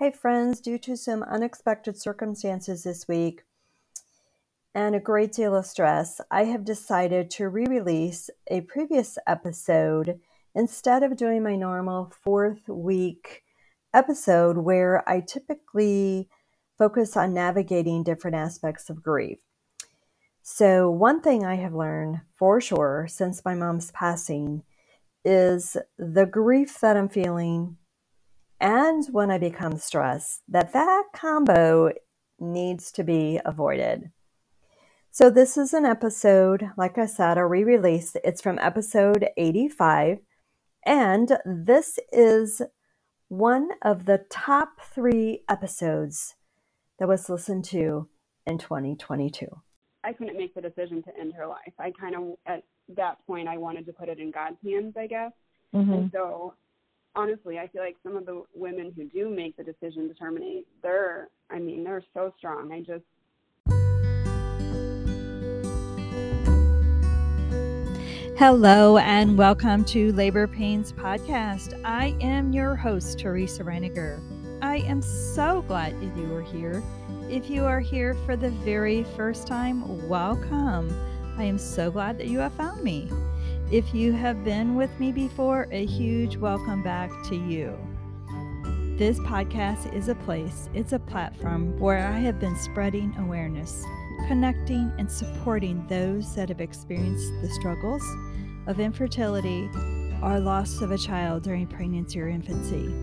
Hey, friends, due to some unexpected circumstances this week and a great deal of stress, I have decided to re release a previous episode instead of doing my normal fourth week episode where I typically focus on navigating different aspects of grief. So, one thing I have learned for sure since my mom's passing is the grief that I'm feeling and when I become stressed, that that combo needs to be avoided. So this is an episode, like I said, a re-release. It's from episode 85, and this is one of the top three episodes that was listened to in 2022. I couldn't make the decision to end her life. I kind of, at that point, I wanted to put it in God's hands, I guess. Mm-hmm. And so honestly, I feel like some of the women who do make the decision to terminate, they're, I mean, they're so strong. I just. Hello and welcome to Labor Pains Podcast. I am your host, Teresa Reiniger. I am so glad that you are here. If you are here for the very first time, welcome. I am so glad that you have found me. If you have been with me before, a huge welcome back to you. This podcast is a place, it's a platform where I have been spreading awareness, connecting and supporting those that have experienced the struggles of infertility or loss of a child during pregnancy or infancy.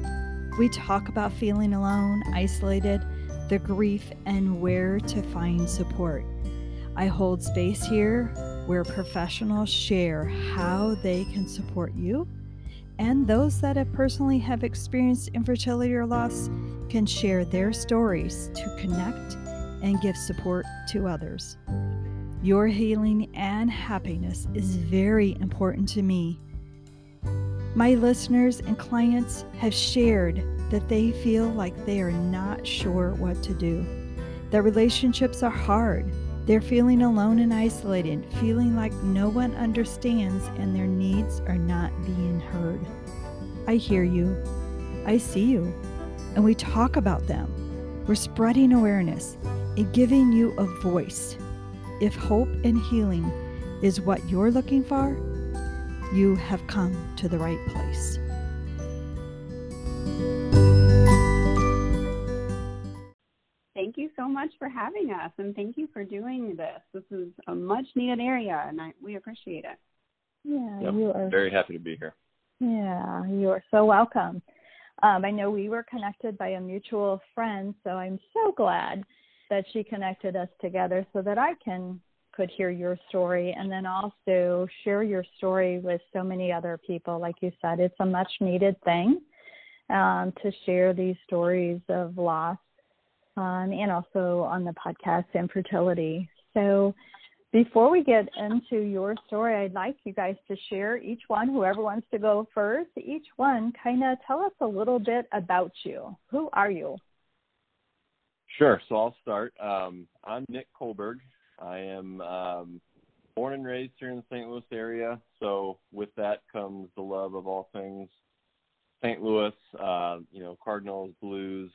We talk about feeling alone, isolated, the grief, and where to find support. I hold space here where professionals share how they can support you, and those that have personally have experienced infertility or loss can share their stories to connect and give support to others. Your healing and happiness is very important to me. My listeners and clients have shared that they feel like they are not sure what to do, that relationships are hard, they're feeling alone and isolated, feeling like no one understands and their needs are not being heard. I hear you. I see you. And we talk about them. We're spreading awareness and giving you a voice. If hope and healing is what you're looking for, you have come to the right place. Much for having us and thank you for doing this. This is a much needed area and I, we appreciate it. Yeah, yep, you are very happy to be here. Yeah, you are so welcome. Um, I know we were connected by a mutual friend, so I'm so glad that she connected us together so that I can could hear your story and then also share your story with so many other people. Like you said, it's a much needed thing um, to share these stories of loss um, and also on the podcast infertility. So before we get into your story, I'd like you guys to share each one, whoever wants to go first, each one kind of tell us a little bit about you. Who are you? Sure. So I'll start. Um, I'm Nick Kohlberg. I am um, born and raised here in the St. Louis area. So with that comes the love of all things St. Louis, uh, you know, Cardinals, Blues,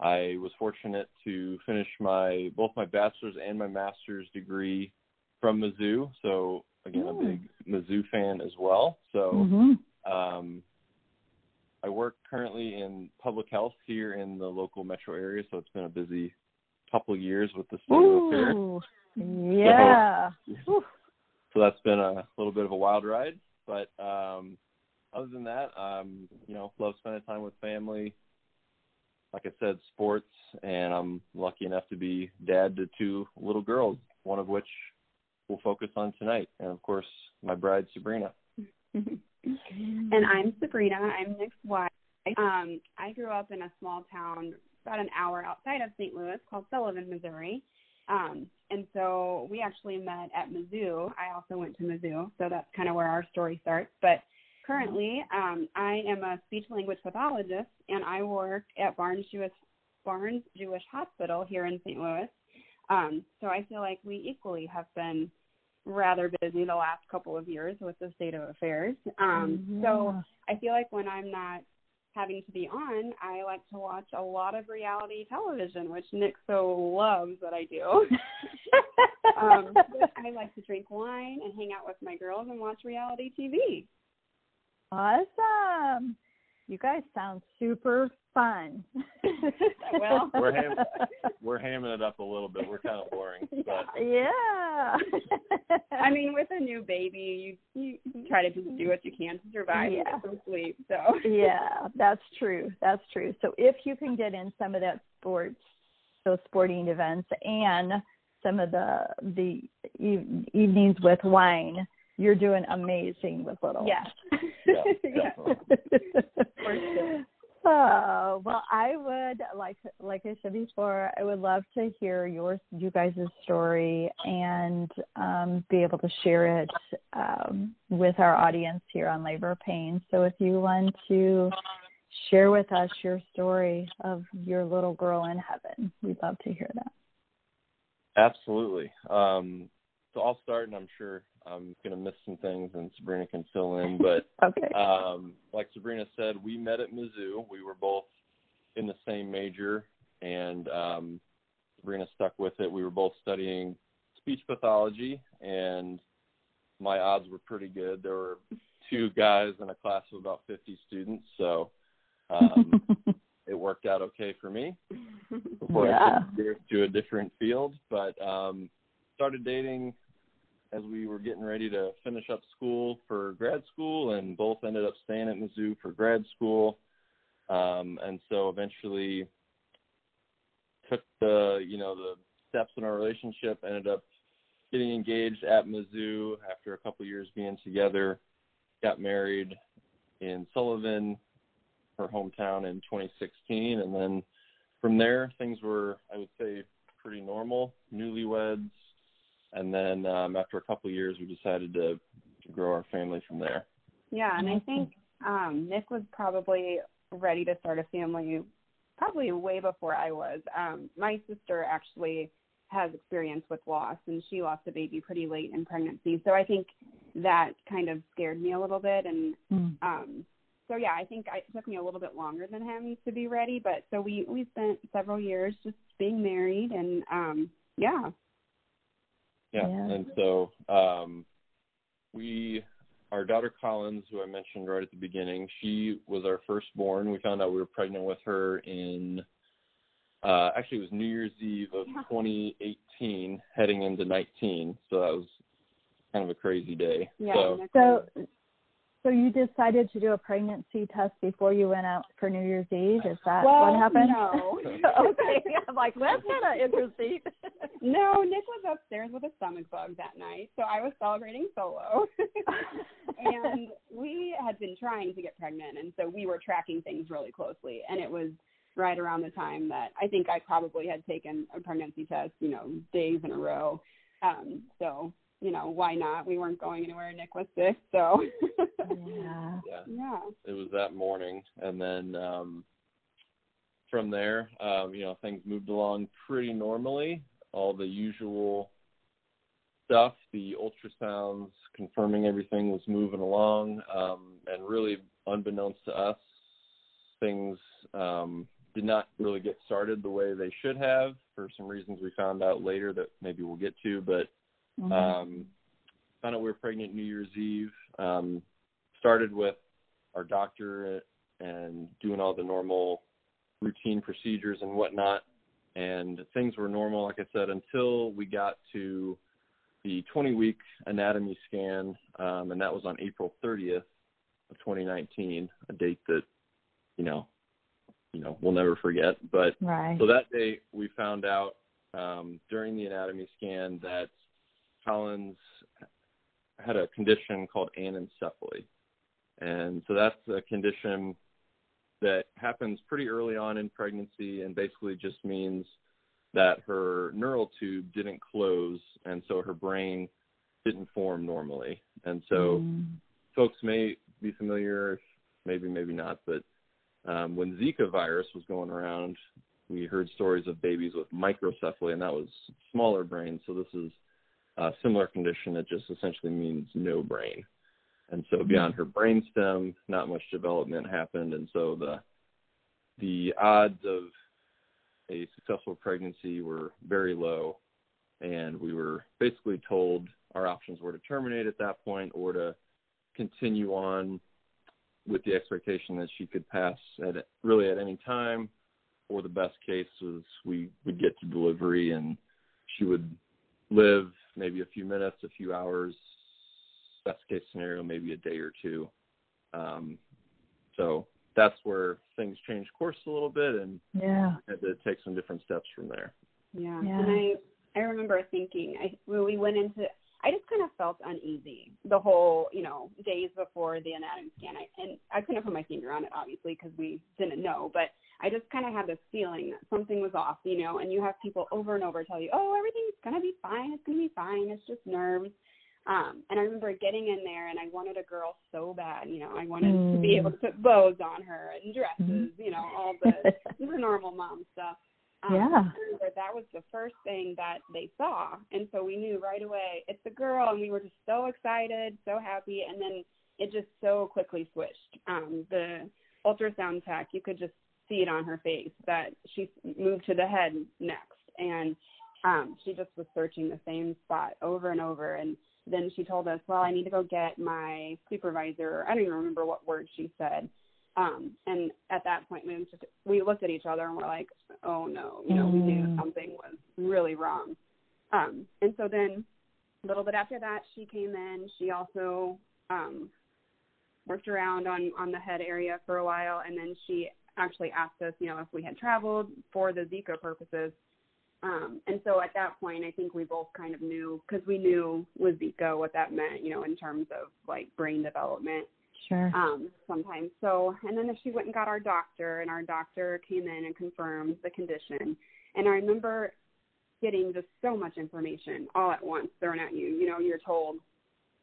I was fortunate to finish my both my bachelor's and my master's degree from Mizzou. So again, a big Mizzou fan as well. So mm-hmm. um, I work currently in public health here in the local metro area. So it's been a busy couple of years with the state Ooh, Yeah. So, so that's been a little bit of a wild ride, but um, other than that, um, you know, love spending time with family like I said, sports, and I'm lucky enough to be dad to two little girls, one of which we'll focus on tonight, and of course, my bride Sabrina. and I'm Sabrina. I'm Nick's wife. Um, I grew up in a small town about an hour outside of St. Louis called Sullivan, Missouri. Um, and so we actually met at Mizzou. I also went to Mizzou, so that's kind of where our story starts. But currently, um, I am a speech language pathologist, and I work at Barnes Jewish Barnes Jewish Hospital here in St. Louis. Um, so I feel like we equally have been rather busy the last couple of years with the state of affairs. Um, mm-hmm. So I feel like when I'm not having to be on, I like to watch a lot of reality television, which Nick so loves that I do. um, I like to drink wine and hang out with my girls and watch reality TV. Awesome. You guys sound super fun. well, we're ham- we're hamming it up a little bit. We're kind of boring, but yeah. I mean, with a new baby, you you try to just do what you can to survive Yeah. and get some sleep. So yeah, that's true. That's true. So if you can get in some of that sports, those sporting events, and some of the the e- evenings with wine, you're doing amazing with little. yes, Yeah, Yeah. For. Oh well, I would like like I said before, I would love to hear your you guys' story and um, be able to share it um, with our audience here on labor pain. So if you want to share with us your story of your little girl in heaven, we'd love to hear that. absolutely. Um, so I'll start, and I'm sure I'm going to miss some things, and Sabrina can fill in. But Okay. um, like Sabrina said, we met at Mizzou. We were both in the same major, and um, Sabrina stuck with it. We were both studying speech pathology, and my odds were pretty good. There were two guys in a class of about 50 students, so um, it worked out okay for me before Yeah. I to a different field. But um, started dating as we were getting ready to finish up school for grad school, and both ended up staying at Mizzou for grad school. Um, and so eventually took the you know the steps in our relationship. Ended up getting engaged at Mizzou after a couple years being together. Got married in Sullivan, her hometown, in 2016, and then from there things were I would say pretty normal. Newlyweds, and then um, after a couple of years, we decided to, to grow our family from there. yeah, and I think um, Nick was probably ready to start a family probably way before I was. Um, my sister actually has experience with loss, and she lost a baby pretty late in pregnancy. So I think that kind of scared me a little bit, and Mm. um, so yeah, I think I, it took me a little bit longer than him to be ready. But so we we spent several years just being married, and um, yeah, Yeah. Yeah. And so um, we, our daughter Collins, who I mentioned right at the beginning, she was our firstborn. We found out we were pregnant with her in, uh, actually, it was New Year's Eve of 2018, heading into 19. So that was kind of a crazy day. yeah. So So, so you decided to do a pregnancy test before you went out for New Year's Eve? Is that well, what happened? no. okay, I'm like, that's kind of interesting. No, Nick was upstairs with a stomach bug that night, so I was celebrating solo. and we had been trying to get pregnant, and so we were tracking things really closely. And it was right around the time that I think I probably had taken a pregnancy test, you know, days in a row. Um, so, you know, why not? We weren't going anywhere. Nick was sick, so yeah. yeah. yeah. it was that morning and then um from there um you know things moved along pretty normally all the usual stuff the ultrasounds confirming everything was moving along um and really unbeknownst to us things um did not really get started the way they should have for some reasons we found out later that maybe we'll get to but Mhm. um, found out we were pregnant New Year's Eve. Um, started with our doctor and doing all the normal routine procedures and whatnot. And things were normal, like I said, until we got to the 20 week anatomy scan. Um, and that was on April 30th of 2019, a date that, you know, you know, we'll never forget. But right. so that day, we found out um, during the anatomy scan that Collins had a condition called anencephaly, and so that's a condition that happens pretty early on in pregnancy, and basically just means that her neural tube didn't close, and so her brain didn't form normally, and so Mm. folks may be familiar, maybe maybe not, but um, when Zika virus was going around, we heard stories of babies with microcephaly, and that was smaller brains. So this is a similar condition that just essentially means no brain. And so mm-hmm. beyond her brainstem, not much development happened, and so the the odds of a successful pregnancy were very low, and we were basically told our options were to terminate at that point or to continue on with the expectation that she could pass at really at any time, or the best case was we would get to delivery and she would live maybe a few minutes, a few hours. Best case scenario, maybe a day or two. Um, so that's where things changed course a little bit and yeah had to take some different steps from there. Yeah. Yeah. And I I remember thinking I when we went into I just kind of felt uneasy the whole, you know, days before the anatomy scan. I, and I couldn't put my finger on it, obviously, because we didn't know. But I just kind of had this feeling that something was off, you know. And you have people over and over tell you, "Oh, everything's gonna be fine. It's gonna be fine. It's just nerves." Um, and I remember getting in there, and I wanted a girl so bad, you know. I wanted Mm. to be able to put bows on her and dresses, Mm-hmm. you know, all the the normal mom stuff. Um, Yeah. That was the first thing that they saw, and so we knew right away it's a girl, and we were just so excited, so happy, and then it just so quickly switched. Um, the ultrasound tech, you could just see it on her face that she moved to the head next, and um, she just was searching the same spot over and over, and then she told us, well, I need to go get my supervisor. I don't even remember what word she said. Um, and at that point, we just we looked at each other and we're like, "Oh no!" You know, we knew Mm. something was really wrong. Um, and so then, a little bit after that, she came in. She also um, worked around on on the head area for a while, and then she actually asked us, you know, if we had traveled for the Zika purposes. Um, and so at that point, I think we both kind of knew because we knew with Zika what that meant, you know, in terms of like brain development sure um, sometimes. So, and then she went and got our doctor, and our doctor came in and confirmed the condition. And I remember getting just so much information all at once thrown at you. You know, you're told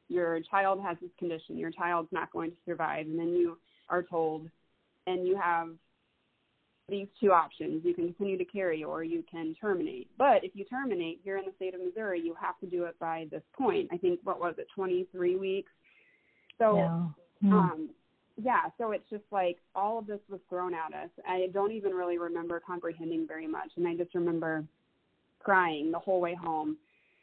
your child has this condition, your child's not going to survive, and then you are told, and you have these two options. You can continue to carry or you can terminate. But if you terminate here in the state of Missouri, you have to do it by this point. I think, what was it, 23 weeks? So, yeah. Hmm. um, yeah, so it's just like all of this was thrown at us. I don't even really remember comprehending very much, and I just remember crying the whole way home.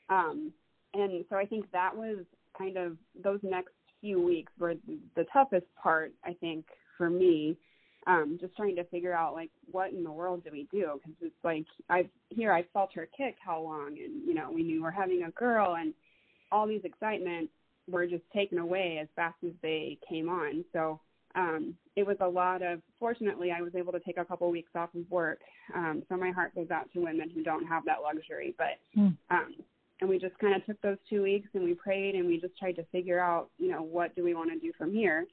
Um, and so I think that was kind of those next few weeks were the toughest part. I think for me, um, just trying to figure out like what in the world do we do? Because it's like I've here I felt her kick how long, and you know we knew we're having a girl, and all these excitements were just taken away as fast as they came on. So um, it was a lot of. Fortunately, I was able to take a couple weeks off of work. Um, so my heart goes out to women who don't have that luxury. But Hmm. um, and we just kind of took those two weeks and we prayed and we just tried to figure out, you know, what do we want to do from here.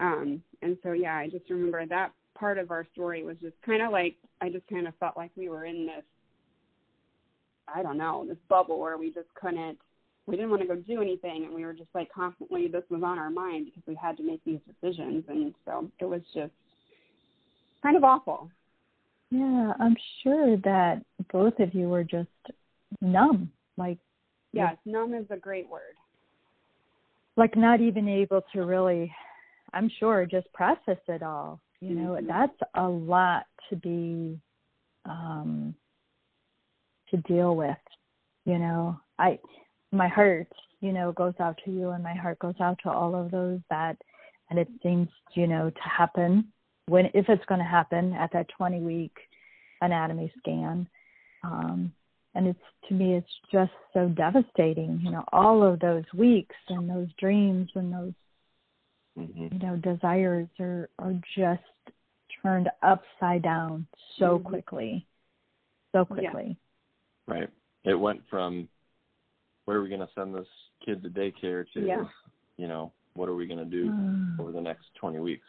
Um, and so yeah, I just remember that part of our story was just kind of like I just kind of felt like we were in this. I don't know this bubble where we just couldn't we didn't want to go do anything. And we were just like constantly this was on our mind because we had to make these decisions. And so it was just kind of awful. Yeah, I'm sure that both of you were just numb, like yes numb is a great word. like not even able to really I'm sure just process it all. You know, Mhm. that's a lot to be um to deal with. You know, I my heart, you know, goes out to you and my heart goes out to all of those that and it seems, you know, to happen when if it's going to happen at that 20 week anatomy scan. Um and it's to me it's just so devastating, you know, all of those weeks and those dreams and those hmm you know desires are are just turned upside down so Mhm. quickly so Yeah. quickly Right. It went from where are we going to send this kid to daycare to, Yeah. you know, what are we going to do Mm. over the next 20 weeks?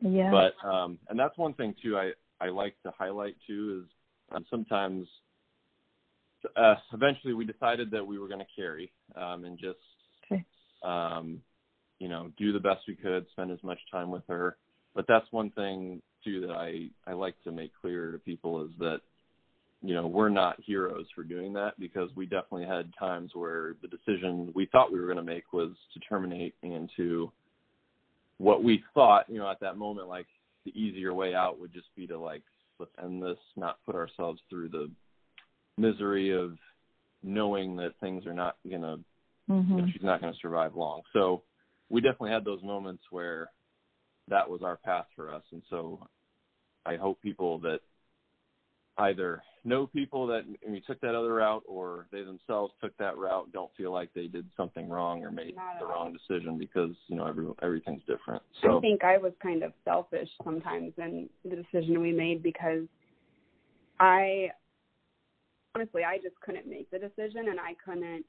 yeah But um, and that's one thing too. I I like to highlight too is um, sometimes. Uh, eventually, we decided that we were going to carry um, and just, Okay. um, you know, do the best we could, spend as much time with her. But that's one thing too that I I like to make clear to people is that, you know, we're not heroes for doing that because we definitely had times where the decision we thought we were going to make was to terminate and to what we thought, you know, at that moment, like, the easier way out would just be to like let's end this, not put ourselves through the misery of knowing that things are not gonna Mm-hmm. you know, she's not gonna survive long. So we definitely had those moments where that was our path for us and so I hope people that either know people that we took that other route or they themselves took that route don't feel like they did something wrong or made Not the wrong decision because you know every everything's different. So I think I was kind of selfish sometimes in the decision we made because I honestly I just couldn't make the decision and I couldn't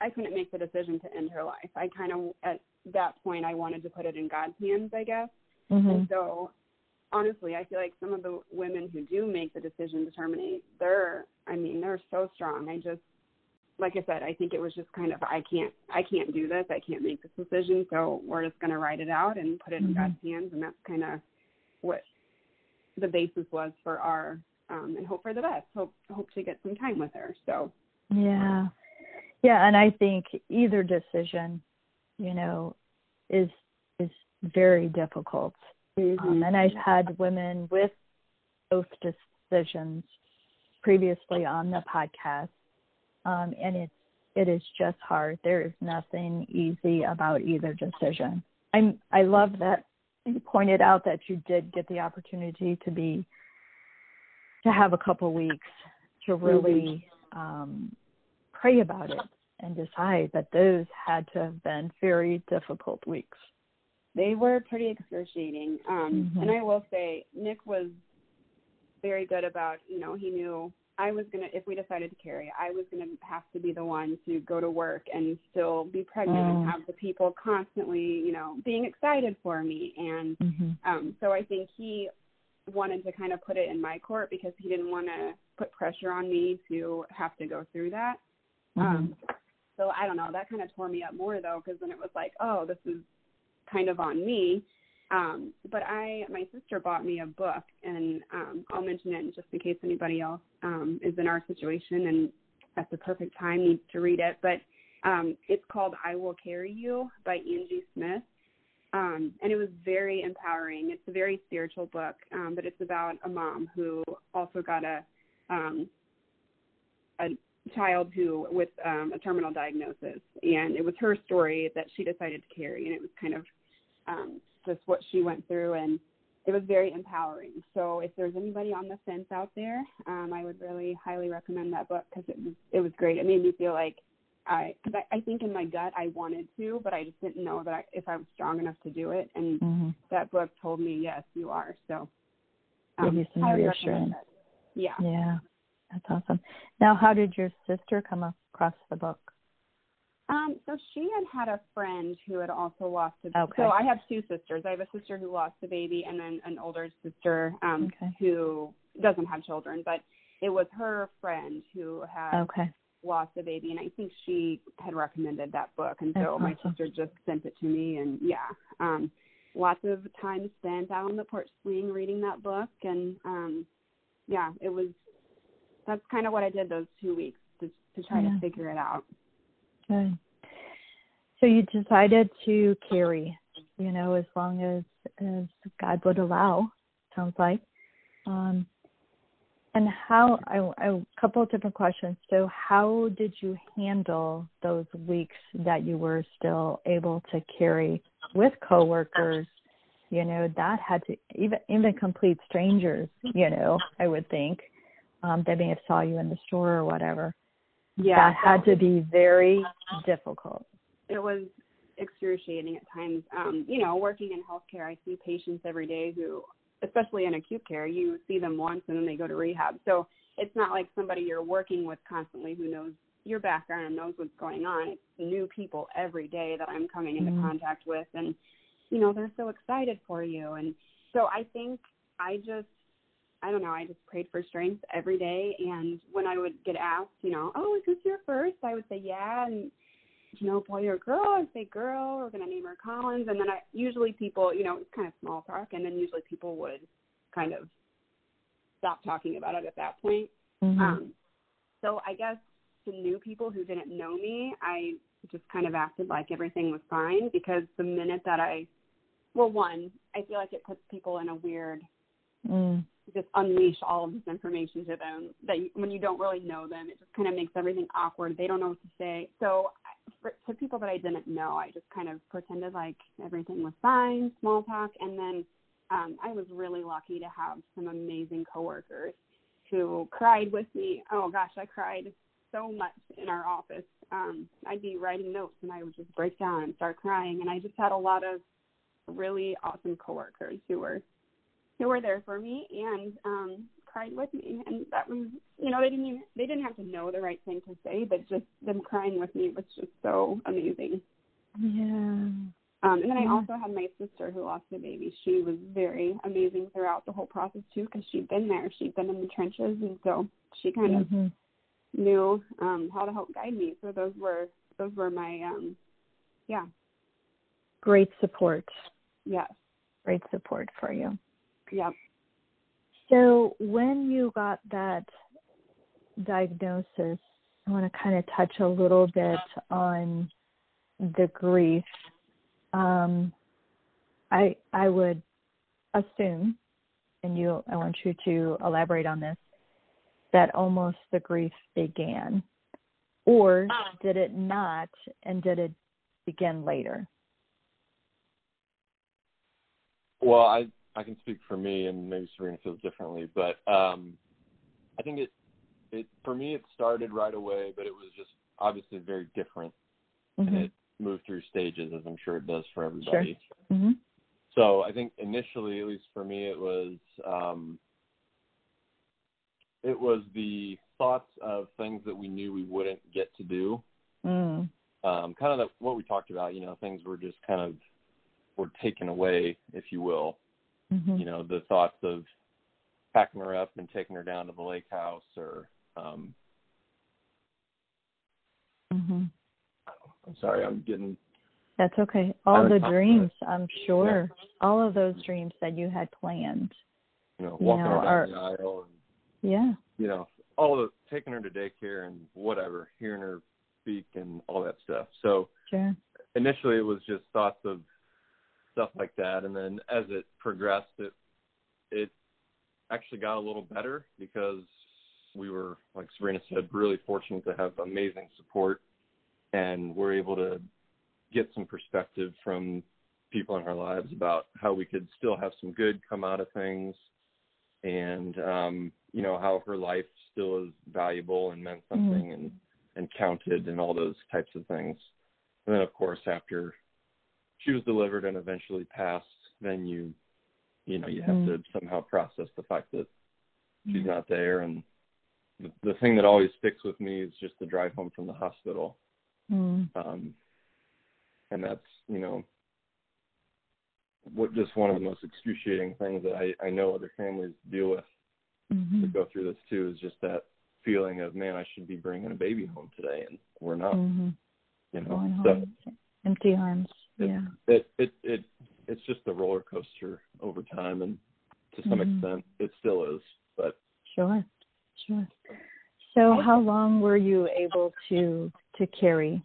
I couldn't make the decision to end her life. I kind of at that point I wanted to put it in God's hands, I guess. Mm-hmm. And so honestly, I feel like some of the women who do make the decision to terminate, they're I mean, they're so strong. I just like I said, I think it was just kind of I can't I can't do this. I can't make this decision, so we're just going to write it out and put it in Mhm. God's hands and that's kind of what the basis was for our um and hope for the best. Hope hope to get some time with her. So, Yeah. Yeah, and I think either decision, you know, is is very difficult. Um, and I've had women with both decisions previously on the podcast, um, and it's it is just hard. There is nothing easy about either decision. I'm I love that you pointed out that you did get the opportunity to be to have a couple weeks to really um, pray about it and decide that those had to have been very difficult weeks. they were pretty excruciating. Um Mhm. and I will say Nick was very good about, you know, he knew I was going to if we decided to carry, I was going to have to be the one to go to work and still be pregnant Mm. and have the people constantly, you know, being excited for me and Mm-hmm. um so I think he wanted to kind of put it in my court because he didn't want to put pressure on me to have to go through that. Um, so I don't know. That kind of tore me up more though, because then it was like, oh, this is kind of on me. Um, but I, my sister bought me a book, and um, I'll mention it just in case anybody else um, is in our situation and at the perfect time needs to read it. But um, it's called "I Will Carry You" by Angie Smith. Um, and it was very empowering. It's a very spiritual book, um, but it's about a mom who also got a um, a child who with um, a terminal diagnosis, and it was her story that she decided to carry, and it was kind of um, just what she went through, and it was very empowering. So if there's anybody on the fence out there, um, I would really highly recommend that book because it was it was great. It made me feel like I because I, I think in my gut I wanted to, but I just didn't know that I, if I was strong enough to do it, and Mm-hmm. that book told me yes, you are. So some highly reassurance. recommend it. Yeah. Yeah, that's awesome. Now, how did your sister come across the book? Um, so she had had a friend who had also lost a Okay. So I have two sisters. I have a sister who lost a baby and then an older sister um Okay. who doesn't have children, but it was her friend who had Okay. lost a baby and I think she had recommended that book and so That's my awesome. sister just sent it to me and yeah. Um lots of time spent out on the porch swing reading that book and um yeah, it was that's kind of what I did those two weeks to to try Yeah. to figure it out. Good. So you decided to carry, you know, as long as as God would allow. Sounds like. Um, and how? I, I, a couple of different questions. So, how did you handle those weeks that you were still able to carry with coworkers? You know, that had to even even complete strangers. You know, I would think um, they may have saw you in the store or whatever. Yeah. that had to be very difficult. it was excruciating at times. Um, you know, working in healthcare, I see patients every day who, especially in acute care, you see them once and then they go to rehab. So it's not like somebody you're working with constantly who knows your background and knows what's going on. It's new people every day that I'm coming into Mhm. contact with, and you know they're so excited for you. And so I think I just I don't know, I just prayed for strength every day and when I would get asked, you know, oh, is this your first? I would say yeah and you know, boy or girl, I'd say girl, we're gonna name her Collins and then I usually people, you know, it's kind of small talk and then usually people would kind of stop talking about it at that point. Mhm. Um so I guess to new people who didn't know me, I just kind of acted like everything was fine because the minute that I well, one, I feel like it puts people in a weird Mm. Just unleash all of this information to them that you, when you don't really know them, it just kind of makes everything awkward. They don't know what to say. So for, to people that I didn't know, I just kind of pretended like everything was fine, small talk, and then um, I was really lucky to have some amazing coworkers who cried with me. Oh gosh, I cried so much in our office. Um, I'd be writing notes and I would just break down and start crying. And I just had a lot of really awesome coworkers who were who were there for me and um cried with me and that was you know they didn't even they didn't have to know the right thing to say but just them crying with me was just so amazing Yeah. um and then i also had my sister who lost a baby she was very amazing throughout the whole process too because she'd been there she'd been in the trenches and so she kind of Mhm. knew um how to help guide me so those were those were my um yeah Great support. yes Great support for you. Yep So when you got that diagnosis, I want to kind of touch a little bit on the grief. Um, I I would assume, and you I want you to elaborate on this, that almost the grief began, or did it not, and did it begin later? Well, I I can speak for me, and maybe Sabrina feels differently, but um, I think it it for me it started right away, but it was just obviously very different, and Mhm. it moved through stages, as I'm sure it does for everybody. Mhm. So I think initially, at least for me, it was um, it was the thoughts of things that we knew we wouldn't get to do. Mm. Um, kind of the, what we talked about, you know, things were just kind of were taken away, if you will. Mhm. You know, the thoughts of packing her up and taking her down to the lake house, or um, Mhm. I'm sorry, I'm getting That's okay. All the dreams, I'm sure. All of those dreams that you had planned. you know You walking know, her our- down the aisle and Yeah. you know, all the taking her to daycare and whatever, hearing her speak and all that stuff. So Sure. initially it was just thoughts of stuff like that. And then as it progressed it it actually got a little better because we were like Sabrina said really fortunate to have amazing support and we're able to get some perspective from people in our lives about how we could still have some good come out of things and um you know how her life still is valuable and meant something and and counted and all those types of things. And then of course after she was delivered and eventually passed then you you know you have Mm. to somehow process the fact that she's Mm. not there and the, the thing that always sticks with me is just the drive home from the hospital Mm. um and that's you know what just one of the most excruciating things that I, I know other families deal with Mhm. that go through this too is just that feeling of man I should be bringing a baby home today and we're not Mhm. you know so. Empty arms. It- Yeah. it it it it's just a roller coaster over time and to some Mhm. extent it still is but Sure. Sure. So how long were you able to to carry?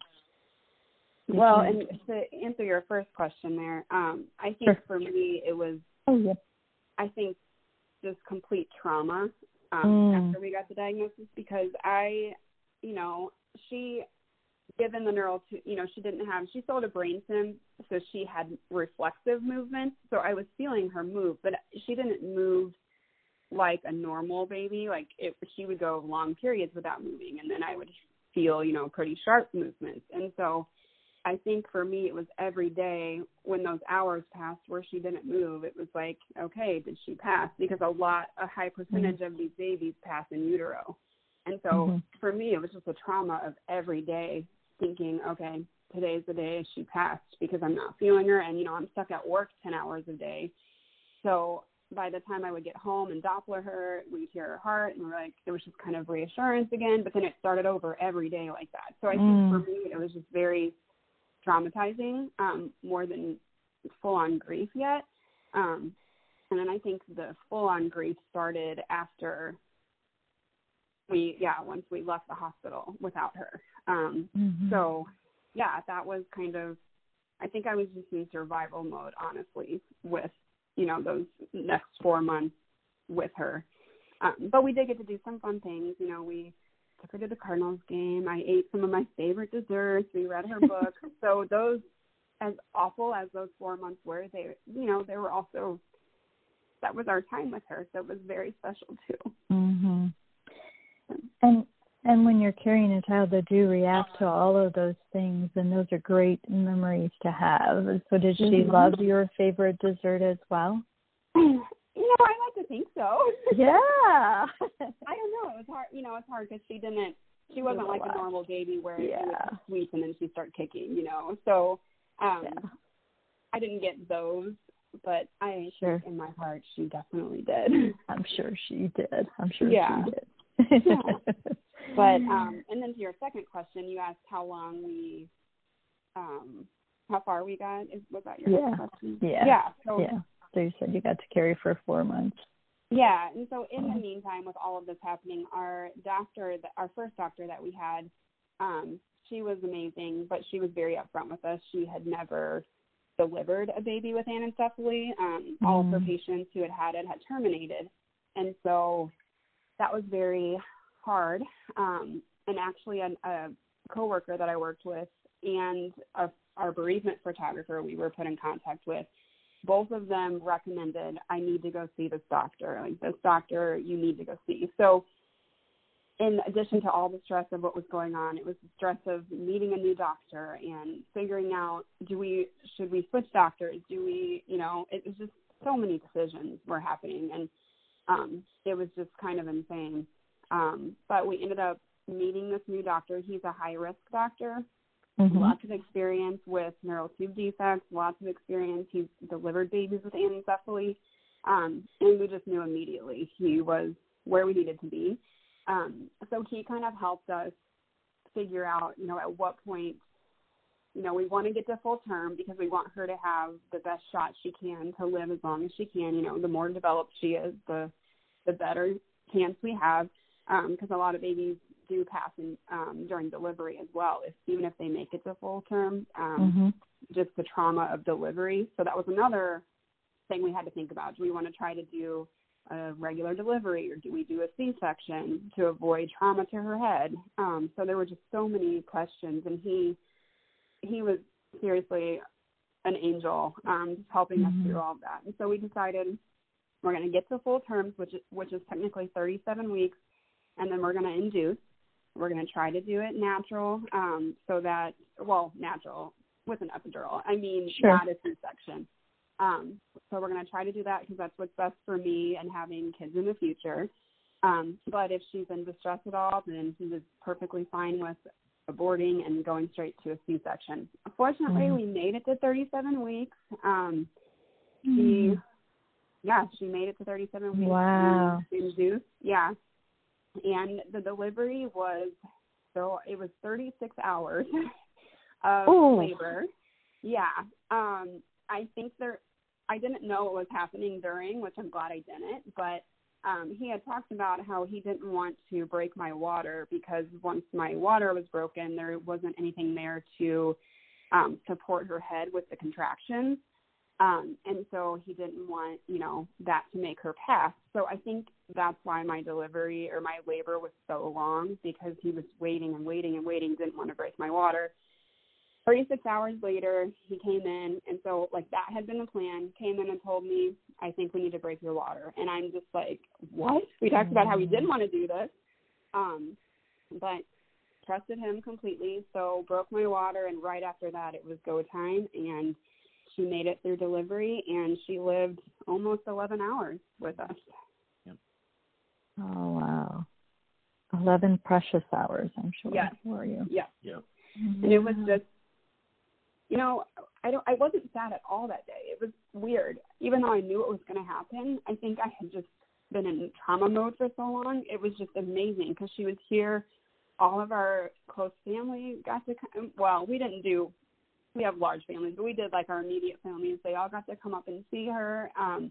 well and to answer your first question there um i think Sure. for me it was Oh yeah. I think just complete trauma um, Mm. after we got the diagnosis because I, you know, she, given the neural, t- you know, she didn't have, she still had a brainstem, so she had reflexive movements. So I was feeling her move, but she didn't move like a normal baby. Like it, she would go long periods without moving, and then I would feel, you know, pretty sharp movements. And so I think for me, it was every day when those hours passed where she didn't move. It was like, okay, did she pass? Because a lot, a high percentage of these babies pass in utero. And so Mhm. for me, it was just a trauma of every day thinking, okay, today's the day she passed because I'm not feeling her. And, you know, I'm stuck at work 10 hours a day. So by the time I would get home and Doppler her, we'd hear her heart, and we're like, it was just kind of reassurance again. But then it started over every day like that. So I Mm. think for me, it was just very traumatizing, um, more than full on grief yet. Um, and then I think the full on grief started after we, yeah, once we left the hospital without her. Um, Mhm. so, yeah, that was kind of, I think I was just in survival mode, honestly, with you know those next four months with her. Um, but we did get to do some fun things. You know, we took her to the Cardinals game. I ate some of my favorite desserts. We read her book. so those, as awful as those four months were, they, you know, they were also that was our time with her. So it was very special too. Mhm. And and when you're carrying a child that do react to all of those things, and those are great memories to have. So did she mm-hmm. love your favorite dessert as well? You know, I like to think so. Yeah. I don't know. It was hard. You know, it's hard because she didn't. She wasn't like a normal baby where yeah. she would sweet and then she start kicking. You know, so um yeah. I didn't get those, but I sure in my heart she definitely did. I'm sure she did. I'm sure yeah. she did. yeah. But um and then to your second question, you asked how long we um how far we got. Is was that your yeah. question? Yeah. Yeah. So yeah. So you said you got to carry for four months. Yeah, and so in the meantime, with all of this happening, our doctor, our first doctor that we had, um, she was amazing, but she was very upfront with us. She had never delivered a baby with anencephaly. Um, mm. All of her mm. patients who had had it had terminated, and so that was very hard. Um, and actually, a, a coworker that I worked with and a, our bereavement photographer we were put in contact with both of them recommended I need to go see this doctor. Like this doctor you need to go see. So in addition to all the stress of what was going on, it was the stress of meeting a new doctor and figuring out do we should we switch doctors? Do we you know, it was just so many decisions were happening and um it was just kind of insane. Um but we ended up meeting this new doctor. He's a high risk doctor Mm-hmm. Lots of experience with neural tube defects, lots of experience. He's delivered babies with anencephaly. Um, and we just knew immediately he was where we needed to be. Um, so he kind of helped us figure out, you know, at what point, you know, we want to get to full term because we want her to have the best shot she can to live as long as she can. You know, the more developed she is, the the better chance we have. Because um, a lot of babies do pass in, um, during delivery as well, if, even if they make it to full term. Um, mm-hmm. Just the trauma of delivery. So that was another thing we had to think about. Do we want to try to do a regular delivery or do we do a C-section to avoid trauma to her head? Um, so there were just so many questions, and he he was seriously an angel, um, just helping mm-hmm. us through all of that. And so we decided we're going to get to full terms, which is, which is technically 37 weeks, and then we're going to induce. We're going to try to do it natural, um, so that well, natural with an epidural. I mean, sure. not a C-section. Um, so we're going to try to do that because that's what's best for me and having kids in the future. Um, but if she's in distress at all, then he was perfectly fine with aborting and going straight to a C-section. Fortunately, mm-hmm. we made it to 37 weeks. Um, mm-hmm. She, yeah, she made it to 37 weeks. Wow. Induced, yeah and the delivery was so it was 36 hours of Ooh. labor. Yeah. Um I think there I didn't know what was happening during, which I'm glad I didn't, but um he had talked about how he didn't want to break my water because once my water was broken, there wasn't anything there to um support her head with the contractions. Um, and so he didn't want, you know, that to make her pass. So I think that's why my delivery or my labor was so long because he was waiting and waiting and waiting, didn't want to break my water. 36 hours later, he came in, and so like that had been the plan. Came in and told me, "I think we need to break your water," and I'm just like, "What?" We talked about how we didn't want to do this, um, but trusted him completely. So broke my water, and right after that, it was go time, and she made it through delivery and she lived almost 11 hours with us. Yep. Oh, wow. 11 precious hours, I'm sure, yes. for you. Yeah. Yep. Mm-hmm. And it was just, you know, I don't, I wasn't sad at all that day. It was weird. Even though I knew it was going to happen, I think I had just been in trauma mode for so long. It was just amazing because she was here. All of our close family got to come. Well, we didn't do we have large families, but we did like our immediate families. They all got to come up and see her um,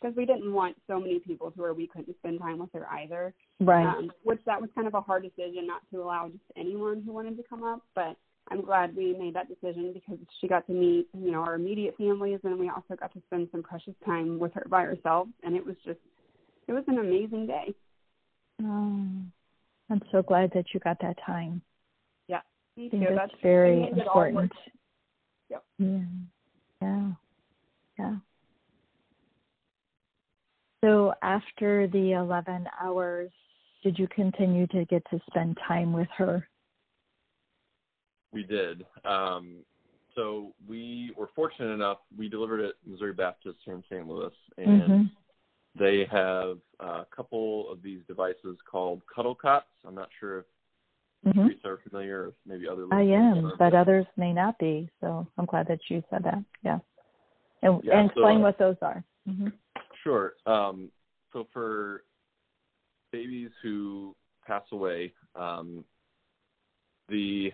because we didn't want so many people to where we couldn't spend time with her either. Right. Um, which that was kind of a hard decision not to allow just anyone who wanted to come up, but I'm glad we made that decision because she got to meet, you know, our immediate families and we also got to spend some precious time with her by herself and it was just it was an amazing day. Oh, I'm so glad that you got that time. Yeah. Me I think too. that's, very important. Yep. Yeah. Yeah. Yeah. So after the 11 hours, did you continue to get to spend time with her? We did. Um, so we were fortunate enough. We delivered at Missouri Baptist here in St. Louis, and Mhm. they have a couple of these devices called cuddle cots. I'm not sure if Mhm. you are familiar, or maybe. I am, but others may not be. So I'm glad that you said that. Yeah. And, Yeah, and explain so- what those are. hmm Sure. Um, so for babies who pass away, um, the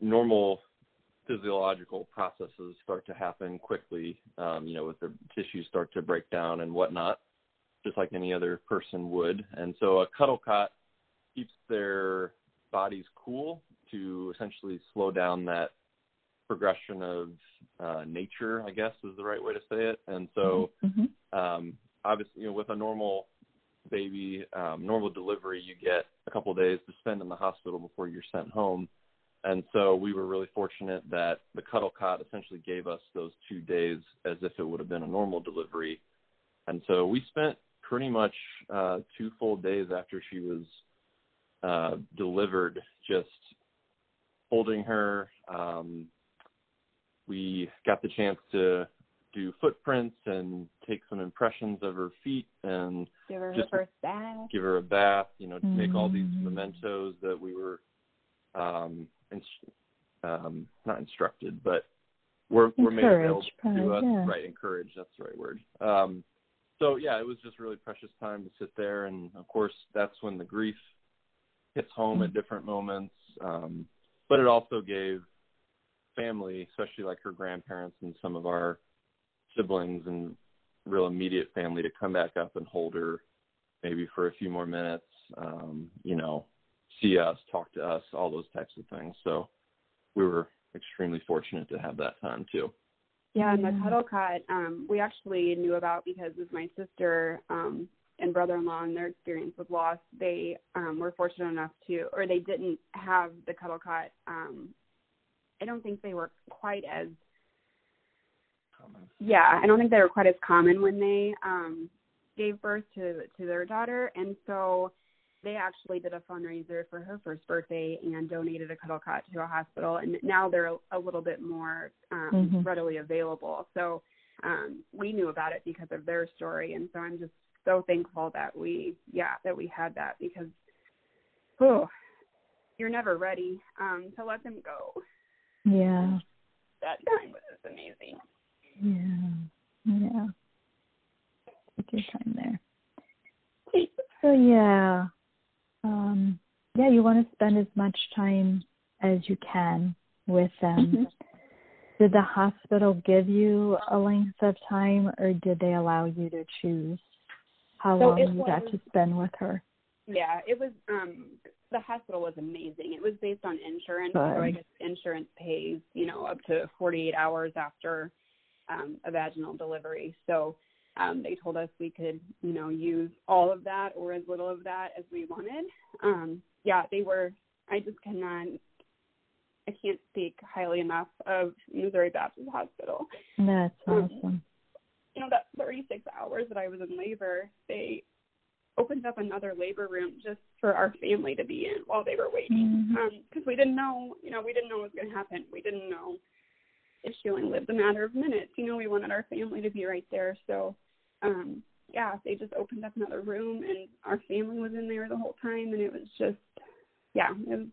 normal physiological processes start to happen quickly. Um, you know, with the tissues start to break down and whatnot, just like any other person would. And so a cuddle cot keeps their bodies cool to essentially slow down that progression of uh, nature, I guess is the right way to say it. And so hmm um, obviously, you know, with a normal baby, um, normal delivery, you get a couple of days to spend in the hospital before you're sent home. And so we were really fortunate that the cuddle cot essentially gave us those two days as if it would have been a normal delivery. And so we spent pretty much uh, two full days after she was uh, delivered just holding her. Um, we got the chance to do footprints and take some impressions of her feet and Give her her first bath. give her a bath, you know, to make all these Mm. mementos that we were um, ins- um not instructed, but were were made available probably, to us. yeah. Right, encouraged, that's the right word. Um so yeah, it was just really precious time to sit there and of course that's when the grief hits home at different moments. Um but it also gave family, especially like her grandparents and some of our siblings and real immediate family to come back up and hold her maybe for a few more minutes, um, you know, see us, talk to us, all those types of things. So we were extremely fortunate to have that time too. Yeah, and the cuddle cot, um, we actually knew about because of my sister um, and brother-in-law and their experience with loss. They um, were fortunate enough to, or they didn't have the cuddle cot. Um, I don't think they were quite as, yeah, I don't think they were quite as common when they um, gave birth to to their daughter, and so they actually did a fundraiser for her first birthday and donated a cuddle cot to a hospital and now they're a, a little bit more um Mhm. readily available so um we knew about it because of their story and so i'm just so thankful that we yeah that we had that because oh you're never ready um to let them go Yeah. that time was just amazing Yeah. Yeah. Take your time there. So yeah. Um yeah, you want to spend as much time as you can with them. Mhm. Did the hospital give you a length of time or did they allow you to choose how So long you got to spend with her? Yeah, it was um the hospital was amazing. It was based on insurance, so I guess insurance pays, you know, up to 48 hours after um a vaginal delivery. So um they told us we could, you know, use all of that or as little of that as we wanted. Um yeah, they were I just cannot I can't speak highly enough of Missouri Baptist Hospital That's Um, awesome. You know that 36 hours that I was in labor, they opened up another labor room just for our family to be in while they were waiting, because we didn't know, you know, we didn't know what was going to happen. We didn't know if she only lived a matter of minutes. You know, we wanted our family to be right there. So, um, yeah, they just opened up another room, and our family was in there the whole time, and it was just, yeah, it was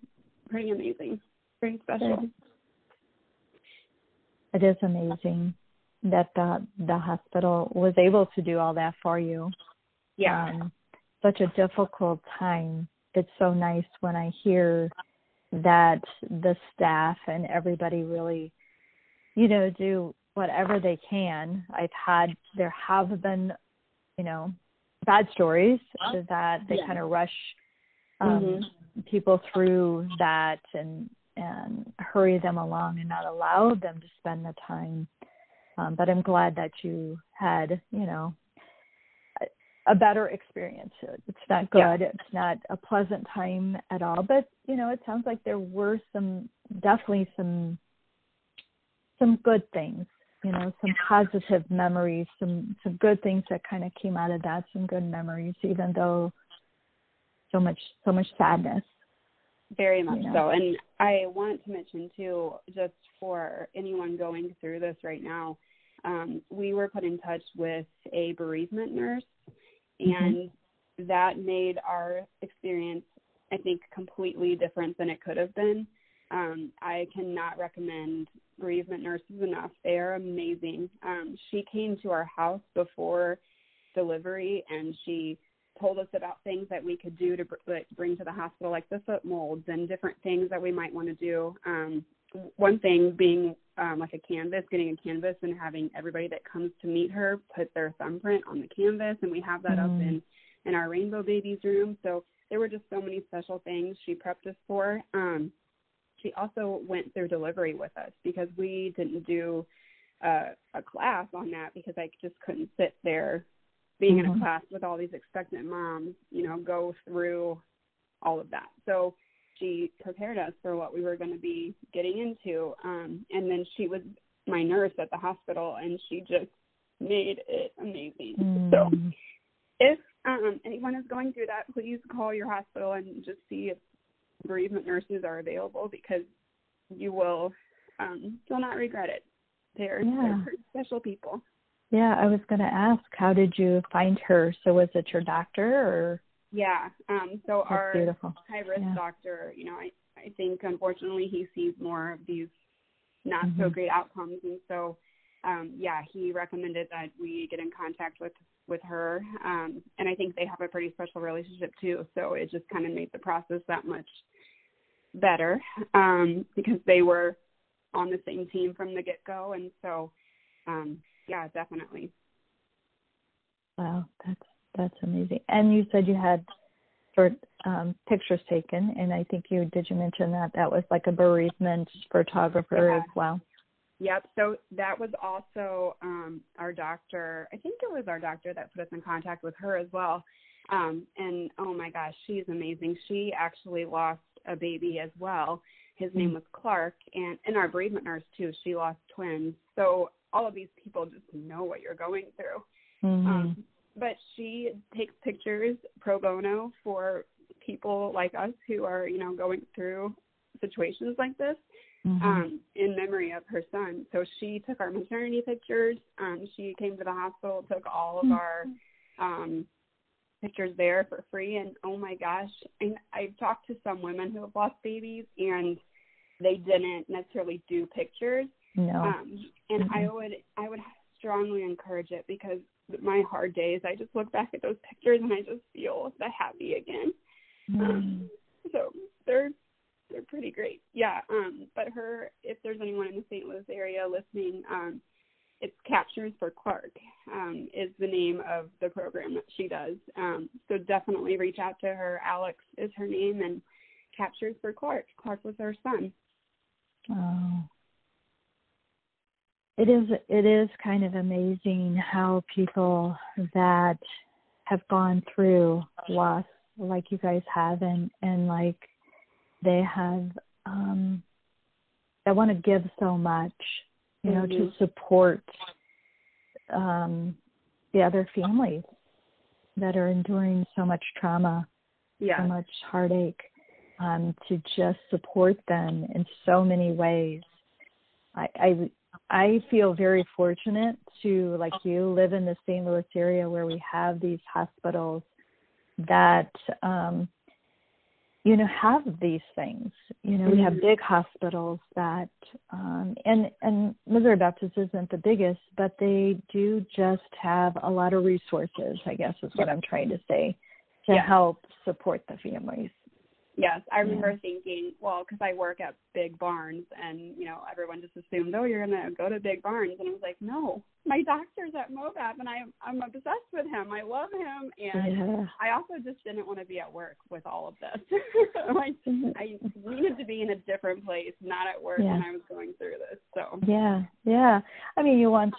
pretty amazing, pretty special. It is amazing that the the hospital was able to do all that for you. Yeah. Um, such a difficult time. It's so nice when I hear that the staff and everybody really, you know, do whatever they can. I've had there have been, you know, bad stories that they Yeah. kind of rush um, people through that and and hurry them along and not allow them to spend the time. Um, but I'm glad that you had, you know, a, a better experience. It's not good. Yeah. It's not a pleasant time at all. But you know, it sounds like there were some definitely some some good things you know some positive memories some some good things that kind of came out of that some good memories even though so much so much sadness very much so and i want to mention too just for anyone going through this right now um, we were put in touch with a bereavement nurse mm-hmm. and mm-hmm. that made our experience i think completely different than it could have been um, I cannot recommend bereavement nurses enough. They are amazing. Um, she came to our house before delivery and she told us about things that we could do to like, bring to the hospital, like the foot molds and different things that we might want to do. Um, one thing being um, like a canvas, getting a canvas and having everybody that comes to meet her put their thumbprint on the canvas, and we have that mm. up in in our Rainbow Babies room. So there were just so many special things she prepped us for. Um, she also went through delivery with us because we didn't do uh, a class on that because I just couldn't sit there being mm-hmm. in a mm-hmm. class with all these expectant moms, you know, go through all of that. So she prepared us for what we were going to be getting into. Um, and then she was my nurse at the hospital and she just made it amazing. Mm. So if um, anyone is going through that, please call your hospital and just see if bereavement nurses are available because you will um, you'll not regret it. They're, yeah. they're special people. Yeah, I was going to ask, how did you find her? So was it your doctor or? Yeah, um, so That's our beautiful. high risk yeah. doctor, you know, I I think unfortunately he sees more of these not mm-hmm. so great outcomes, and so um, yeah, he recommended that we get in contact with with her, um, and I think they have a pretty special relationship too. So it just kind of made the process that much better um, because they were on the same team from the get go, and so um, yeah, definitely. Wow, that's that's amazing. And you said you had short um, pictures taken, and I think you did you mention that that was like a bereavement photographer yeah. as well. Yep. So that was also um, our doctor. I think it was our doctor that put us in contact with her as well. Um, and oh my gosh, she's amazing. She actually lost a baby as well. His name was Clark, and and our bereavement nurse too. She lost twins. So all of these people just know what you're going through. Mm-hmm. Um, but she takes pictures pro bono for people like us who are you know going through situations like this mm-hmm. um, in memory of her son. So she took our maternity pictures. Um, she came to the hospital, took all of mm-hmm. our um, pictures there for free. And oh my gosh, and I've talked to some women who have lost babies and they didn't necessarily do pictures. No. Um, and mm-hmm. I would I would strongly encourage it because my hard days, I just look back at those pictures and I just feel the happy again. Mm-hmm. Um, so they're they're pretty great. Yeah. Um, but her, if there's anyone in the St. Louis area listening, um, it's Captures for Clark um, is the name of the program that she does. Um, so definitely reach out to her. Alex is her name, and Captures for Clark. Clark was her son. Oh. It is it is kind of amazing how people that have gone through loss like you guys have and and like they have um they want to give so much you know mm-hmm. to support um the other families that are enduring so much trauma yeah. so much heartache um to just support them in so many ways i i i feel very fortunate to like you live in the st louis area where we have these hospitals that um you know have these things you know mm-hmm. we have mm-hmm. big hospitals that um and and missouri baptist isn't the biggest but they do just have a lot of resources i guess is what i'm trying to say to yeah. help support the families Yes, I remember yeah. thinking, well, because I work at Big Barnes, and you know, everyone just assumed, oh, you're gonna go to Big Barnes, and I was like, no, my doctor's at Mobap, and I I'm obsessed with him. I love him, and yeah. I also just didn't want to be at work with all of this. like, mm-hmm. I needed to be in a different place, not at work yeah. when I was going through this. So yeah, yeah. I mean, you want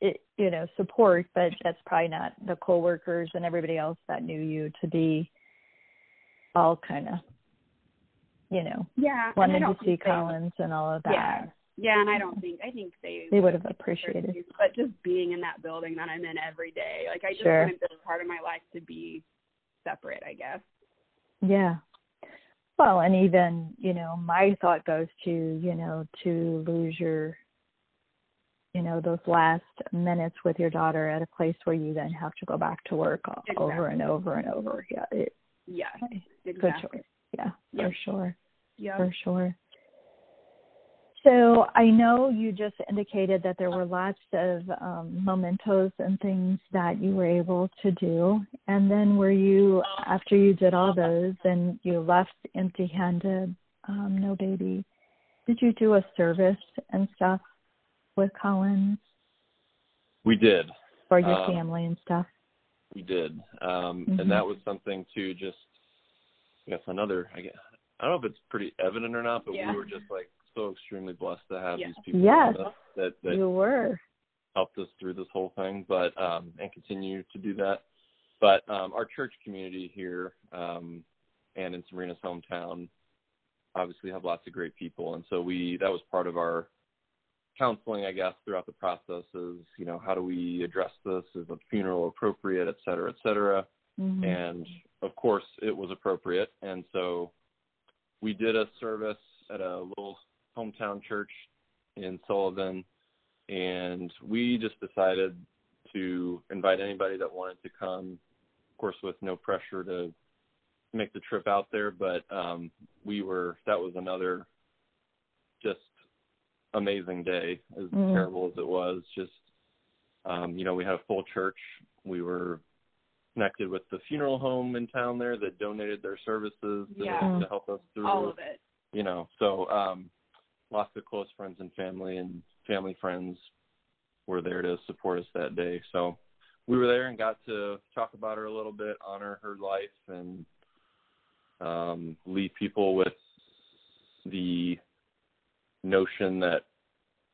it, you know, support, but that's probably not the coworkers and everybody else that knew you to be all kind of you know, yeah, wanted to see Collins and all of that. Yeah. Yeah, and I don't think I think they they would have appreciated. it. But just being in that building that I'm in every day, like I just sure. wanted this part of my life to be separate, I guess. Yeah. Well, and even you know, my thought goes to you know to lose your, you know, those last minutes with your daughter at a place where you then have to go back to work exactly. over and over and over. Yeah. It, yeah. Exactly. Good choice. Yeah, yep. for sure. Yeah. For sure. So I know you just indicated that there were lots of um, mementos and things that you were able to do. And then were you, after you did all those and you left empty handed, um, no baby, did you do a service and stuff with Collins? We did. For your um, family and stuff? We did. Um, mm-hmm. And that was something too, just, I guess, another, I guess, I don't know if it's pretty evident or not, but yeah. we were just like so extremely blessed to have yeah. these people yes. that that you were helped us through this whole thing, but um and continue to do that. But um our church community here um and in Sabrina's hometown obviously have lots of great people and so we that was part of our counseling I guess throughout the process is, you know, how do we address this? Is a funeral appropriate, et cetera, et cetera. Mm-hmm. And of course it was appropriate and so we did a service at a little hometown church in Sullivan, and we just decided to invite anybody that wanted to come, of course, with no pressure to make the trip out there. But um, we were that was another just amazing day, as mm. terrible as it was. Just um, you know, we had a full church. We were connected with the funeral home in town there that donated their services to, yeah. to help us through all of it. You know, so um lots of close friends and family and family friends were there to support us that day. So we were there and got to talk about her a little bit, honor her life and um leave people with the notion that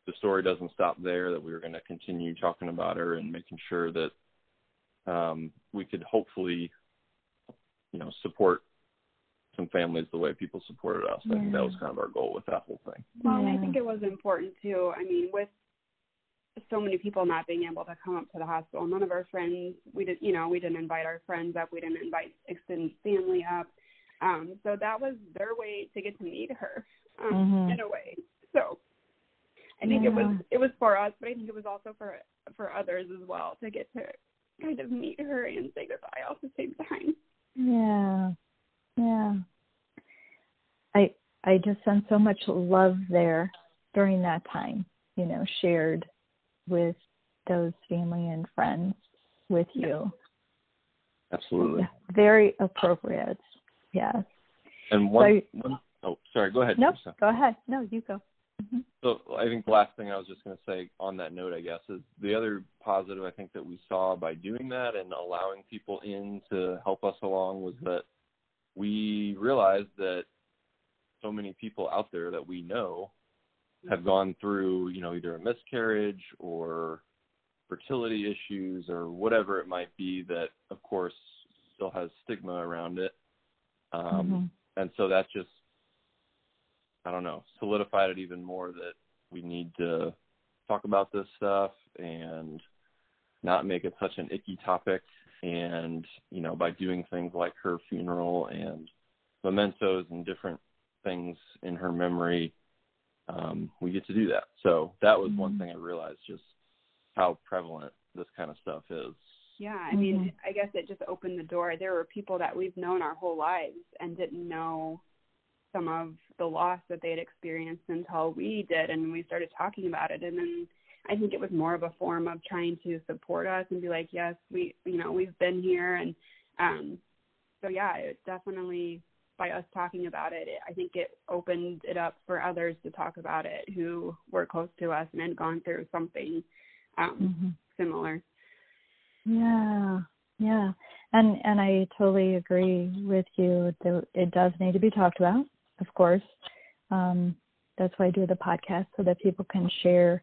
the story doesn't stop there, that we were going to continue talking about her and making sure that um, we could hopefully, you know, support some families the way people supported us. Yeah. I think that was kind of our goal with that whole thing. Well, yeah. I think it was important too. I mean, with so many people not being able to come up to the hospital, none of our friends, we did, you know, we didn't invite our friends up, we didn't invite extended family up. Um, so that was their way to get to meet her, um, mm-hmm. in a way. So I think yeah. it was it was for us, but I think it was also for for others as well to get to kind of meet her and say goodbye all at the same time. Yeah. Yeah. I I just sense so much love there during that time, you know, shared with those family and friends with you. Absolutely. Yeah, very appropriate. Yes. And one, so, one oh, sorry, go ahead. No, go ahead. No, you go. Mm-hmm. So I think the last thing I was just going to say on that note, I guess, is the other positive I think that we saw by doing that and allowing people in to help us along was that we realized that so many people out there that we know have gone through, you know, either a miscarriage or fertility issues or whatever it might be that of course still has stigma around it. Um, mm-hmm. and so that's just I don't know, solidified it even more that we need to talk about this stuff and not make it such an icky topic. And, you know, by doing things like her funeral and mementos and different things in her memory, um, we get to do that. So that was mm-hmm. one thing I realized just how prevalent this kind of stuff is. Yeah, I mean, mm-hmm. I guess it just opened the door. There were people that we've known our whole lives and didn't know some of the loss that they had experienced until we did and we started talking about it and then I think it was more of a form of trying to support us and be like, yes, we, you know, we've been here. And um, so, yeah, it definitely by us talking about it, it, I think it opened it up for others to talk about it who were close to us and had gone through something um, mm-hmm. similar. Yeah, yeah, and and I totally agree with you. That it does need to be talked about, of course. Um, that's why I do the podcast so that people can share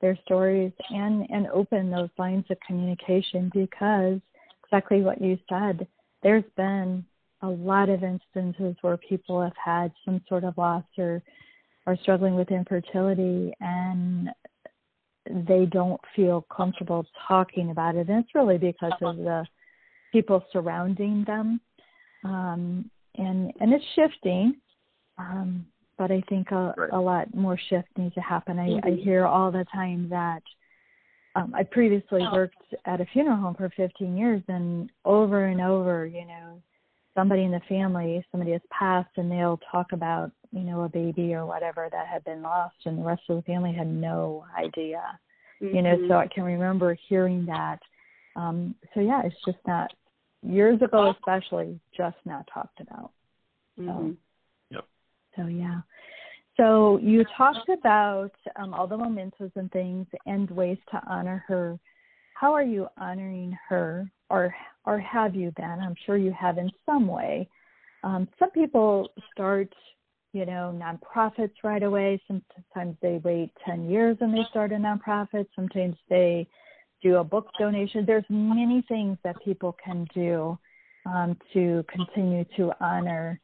their stories and and open those lines of communication because exactly what you said. There's been a lot of instances where people have had some sort of loss or are struggling with infertility and they don't feel comfortable talking about it. And it's really because of the people surrounding them. Um, and and it's shifting. Um, but I think a, right. a lot more shift needs to happen. I, mm-hmm. I hear all the time that um, I previously oh. worked at a funeral home for 15 years, and over and over, you know, somebody in the family, somebody has passed, and they'll talk about, you know, a baby or whatever that had been lost, and the rest of the family had no idea. Mm-hmm. You know, so mm-hmm. I can remember hearing that. Um, so yeah, it's just not years ago, especially, just not talked about. Mm-hmm. So, yep. So yeah. So you talked about um, all the mementos and things and ways to honor her. How are you honoring her, or or have you been? I'm sure you have in some way. Um, some people start, you know, nonprofits right away. Sometimes they wait 10 years and they start a nonprofit. Sometimes they do a book donation. There's many things that people can do um, to continue to honor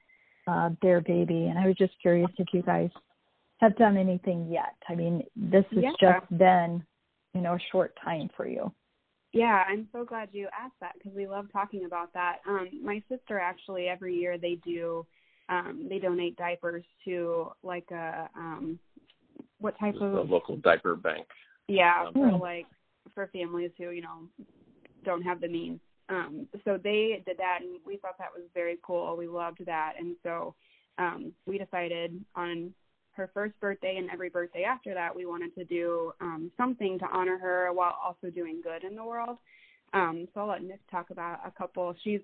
uh, their baby. And I was just curious if you guys have done anything yet. I mean, this has yeah. just been, you know, a short time for you. Yeah, I'm so glad you asked that because we love talking about that. Um, my sister actually every year they do um, they donate diapers to like a um, what type Just of a local diaper bank. Yeah, um, for like for families who you know don't have the means um, so they did that, and we thought that was very cool. We loved that, and so um, we decided on her first birthday and every birthday after that, we wanted to do um, something to honor her while also doing good in the world. Um, so I'll let Nick talk about a couple. She's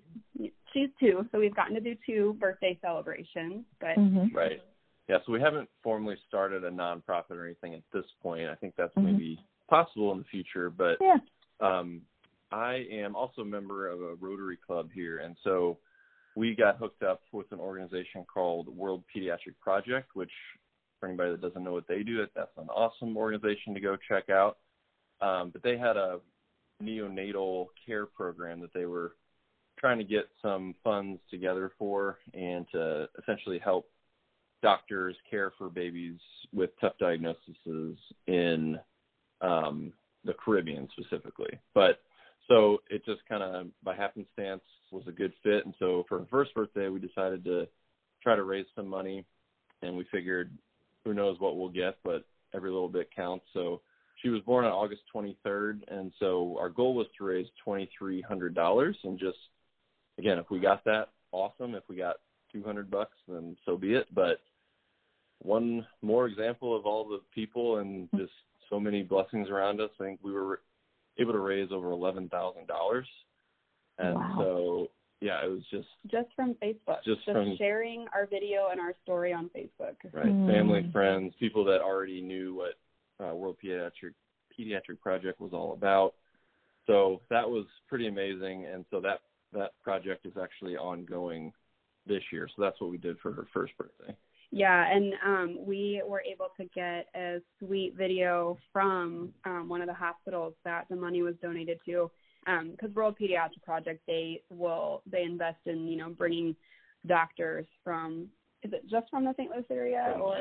she's two, so we've gotten to do two birthday celebrations. But mm-hmm. right, yeah. So we haven't formally started a nonprofit or anything at this point. I think that's mm-hmm. maybe possible in the future, but yeah. um, I am also a member of a Rotary Club here, and so we got hooked up with an organization called World Pediatric Project, which, for anybody that doesn't know what they do, that's an awesome organization to go check out. Um, but they had a neonatal care program that they were trying to get some funds together for and to essentially help doctors care for babies with tough diagnoses in um, the Caribbean specifically. But so it just kind of by happenstance was a good fit. And so for her first birthday, we decided to try to raise some money, and we figured who knows what we'll get, but every little bit counts. So she was born on August 23rd, and so our goal was to raise $2,300. And just again, if we got that, awesome. If we got 200 bucks, then so be it. But one more example of all the people and mm-hmm. just so many blessings around us. I think we were able to raise over eleven thousand dollars. And wow. so yeah, it was just just from Facebook, just, just from sharing our video and our story on Facebook. Right, mm. family, friends, people that already knew what uh, World Pediatric Pediatric Project was all about. So that was pretty amazing, and so that that project is actually ongoing this year. So that's what we did for her first birthday. Yeah, and um, we were able to get a sweet video from um, one of the hospitals that the money was donated to. Because um, World Pediatric Project, they will they invest in you know bringing doctors from is it just from the St. Louis area from or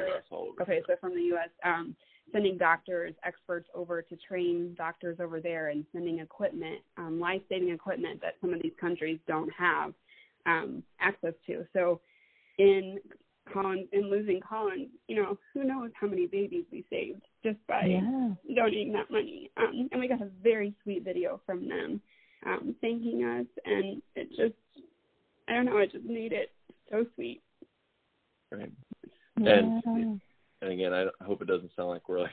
okay so from the U.S. Um, sending doctors experts over to train doctors over there and sending equipment um, life saving equipment that some of these countries don't have um, access to. So in Collins and losing Collins, you know, who knows how many babies we saved just by yeah. donating that money. Um, and we got a very sweet video from them um, thanking us, and it just, I don't know, it just made it so sweet. Right. Yeah. And and again, I hope it doesn't sound like we're like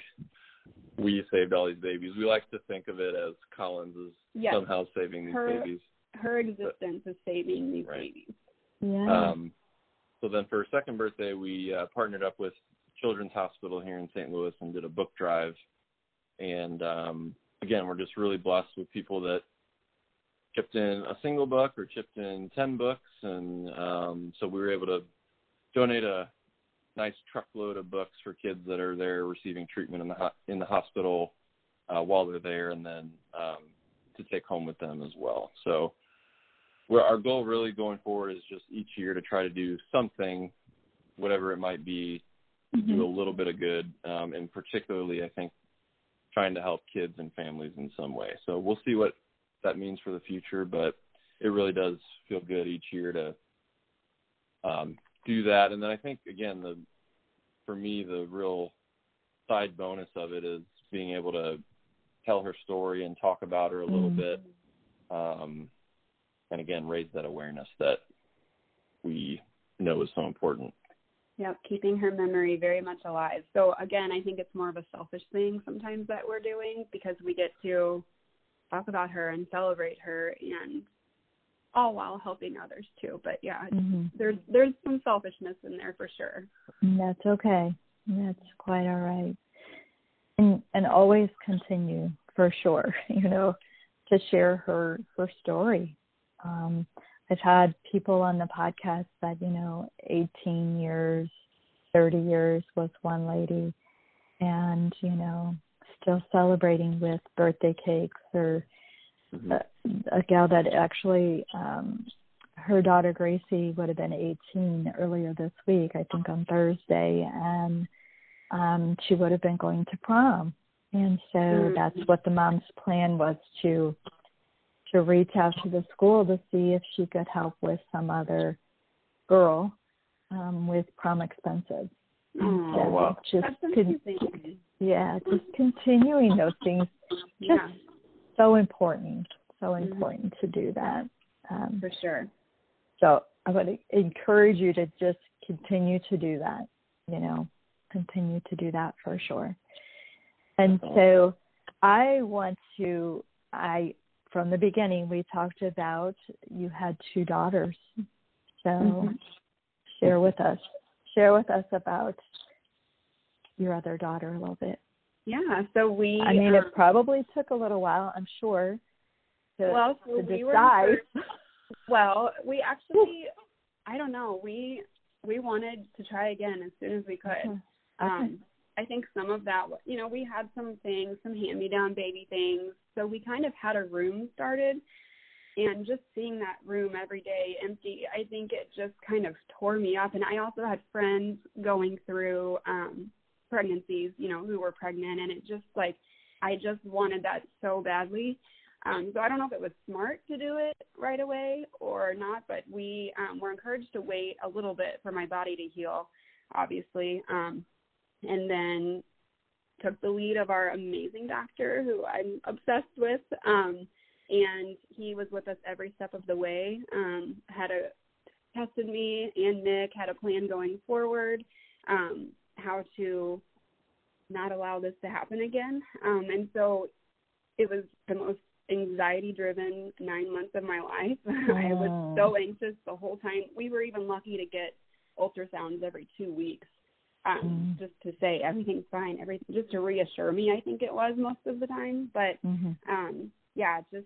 we saved all these babies. We like to think of it as Collins is yes. somehow saving these her, babies. Her existence but, is saving these right. babies. Yeah. Um, so then for her second birthday, we uh, partnered up with Children's Hospital here in St. Louis and did a book drive. And um, again, we're just really blessed with people that chipped in a single book or chipped in 10 books. And um, so we were able to donate a nice truckload of books for kids that are there receiving treatment in the ho- in the hospital uh, while they're there, and then um, to take home with them as well. So, where our goal really going forward is just each year to try to do something, whatever it might be, mm-hmm. do a little bit of good, um, and particularly I think trying to help kids and families in some way. So we'll see what that means for the future, but it really does feel good each year to um, do that. And then I think again, the for me the real side bonus of it is being able to tell her story and talk about her a little mm-hmm. bit, um, and again raise that awareness that we know is so important. Yep, keeping her memory very much alive. So again, I think it's more of a selfish thing sometimes that we're doing because we get to talk about her and celebrate her and all while helping others too. But yeah, mm-hmm. there's there's some selfishness in there for sure. That's okay. That's quite all right. And and always continue for sure, you know, to share her her story. Um I've had people on the podcast that, you know, 18 years, 30 years was one lady, and, you know, still celebrating with birthday cakes or mm-hmm. a, a gal that actually, um, her daughter Gracie would have been 18 earlier this week, I think on Thursday, and um, she would have been going to prom. And so mm-hmm. that's what the mom's plan was to to reach out to the school to see if she could help with some other girl um, with prom expenses. Oh, so wow. Just con- yeah, just continuing those things. Just yeah. so important. So mm-hmm. important mm-hmm. to do that. Um, For sure. So I would encourage you to just continue to do that. You know, continue to do that for sure. And so I want to I from the beginning, we talked about you had two daughters. So mm-hmm. share with us, share with us about your other daughter a little bit. Yeah, so we. I mean, um, it probably took a little while, I'm sure, to, well, so to we decide. Were, well, we actually, I don't know, we we wanted to try again as soon as we could. Okay. Um, I think some of that, you know, we had some things, some hand me down baby things. So we kind of had a room started. And just seeing that room every day empty, I think it just kind of tore me up. And I also had friends going through um pregnancies, you know, who were pregnant. And it just like, I just wanted that so badly. Um, so I don't know if it was smart to do it right away or not, but we um, were encouraged to wait a little bit for my body to heal, obviously. Um, and then took the lead of our amazing doctor who I'm obsessed with. Um, and he was with us every step of the way. Um, had a tested me and Nick had a plan going forward, um, how to not allow this to happen again. Um, and so it was the most anxiety driven nine months of my life. I was so anxious the whole time. We were even lucky to get ultrasounds every two weeks um, mm. just to say everything's fine, everything, just to reassure me. I think it was most of the time, but mm-hmm. um, yeah, just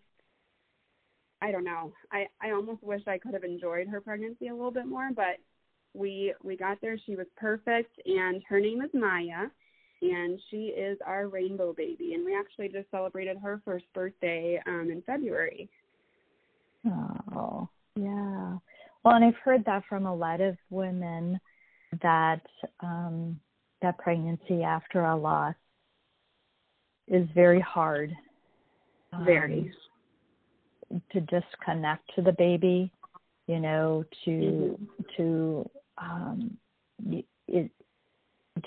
I don't know. I I almost wish I could have enjoyed her pregnancy a little bit more, but we we got there. She was perfect, and her name is Maya, and she is our rainbow baby. And we actually just celebrated her first birthday um, in February. Oh, yeah. Well, and I've heard that from a lot of women that um, that pregnancy after a loss is very hard. Very. Um, to just connect to the baby, you know, to mm-hmm. to um, it,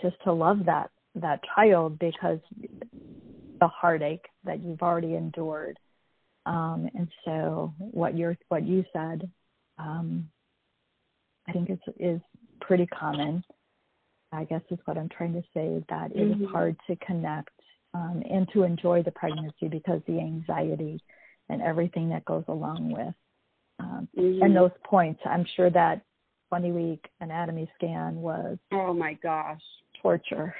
just to love that that child because the heartache that you've already endured. Um, and so what you're what you said, um, I think is is pretty common. I guess is what I'm trying to say. That it mm-hmm. is hard to connect um, and to enjoy the pregnancy because the anxiety and everything that goes along with. Um, mm-hmm. And those points, I'm sure that 20 week anatomy scan was oh my gosh torture.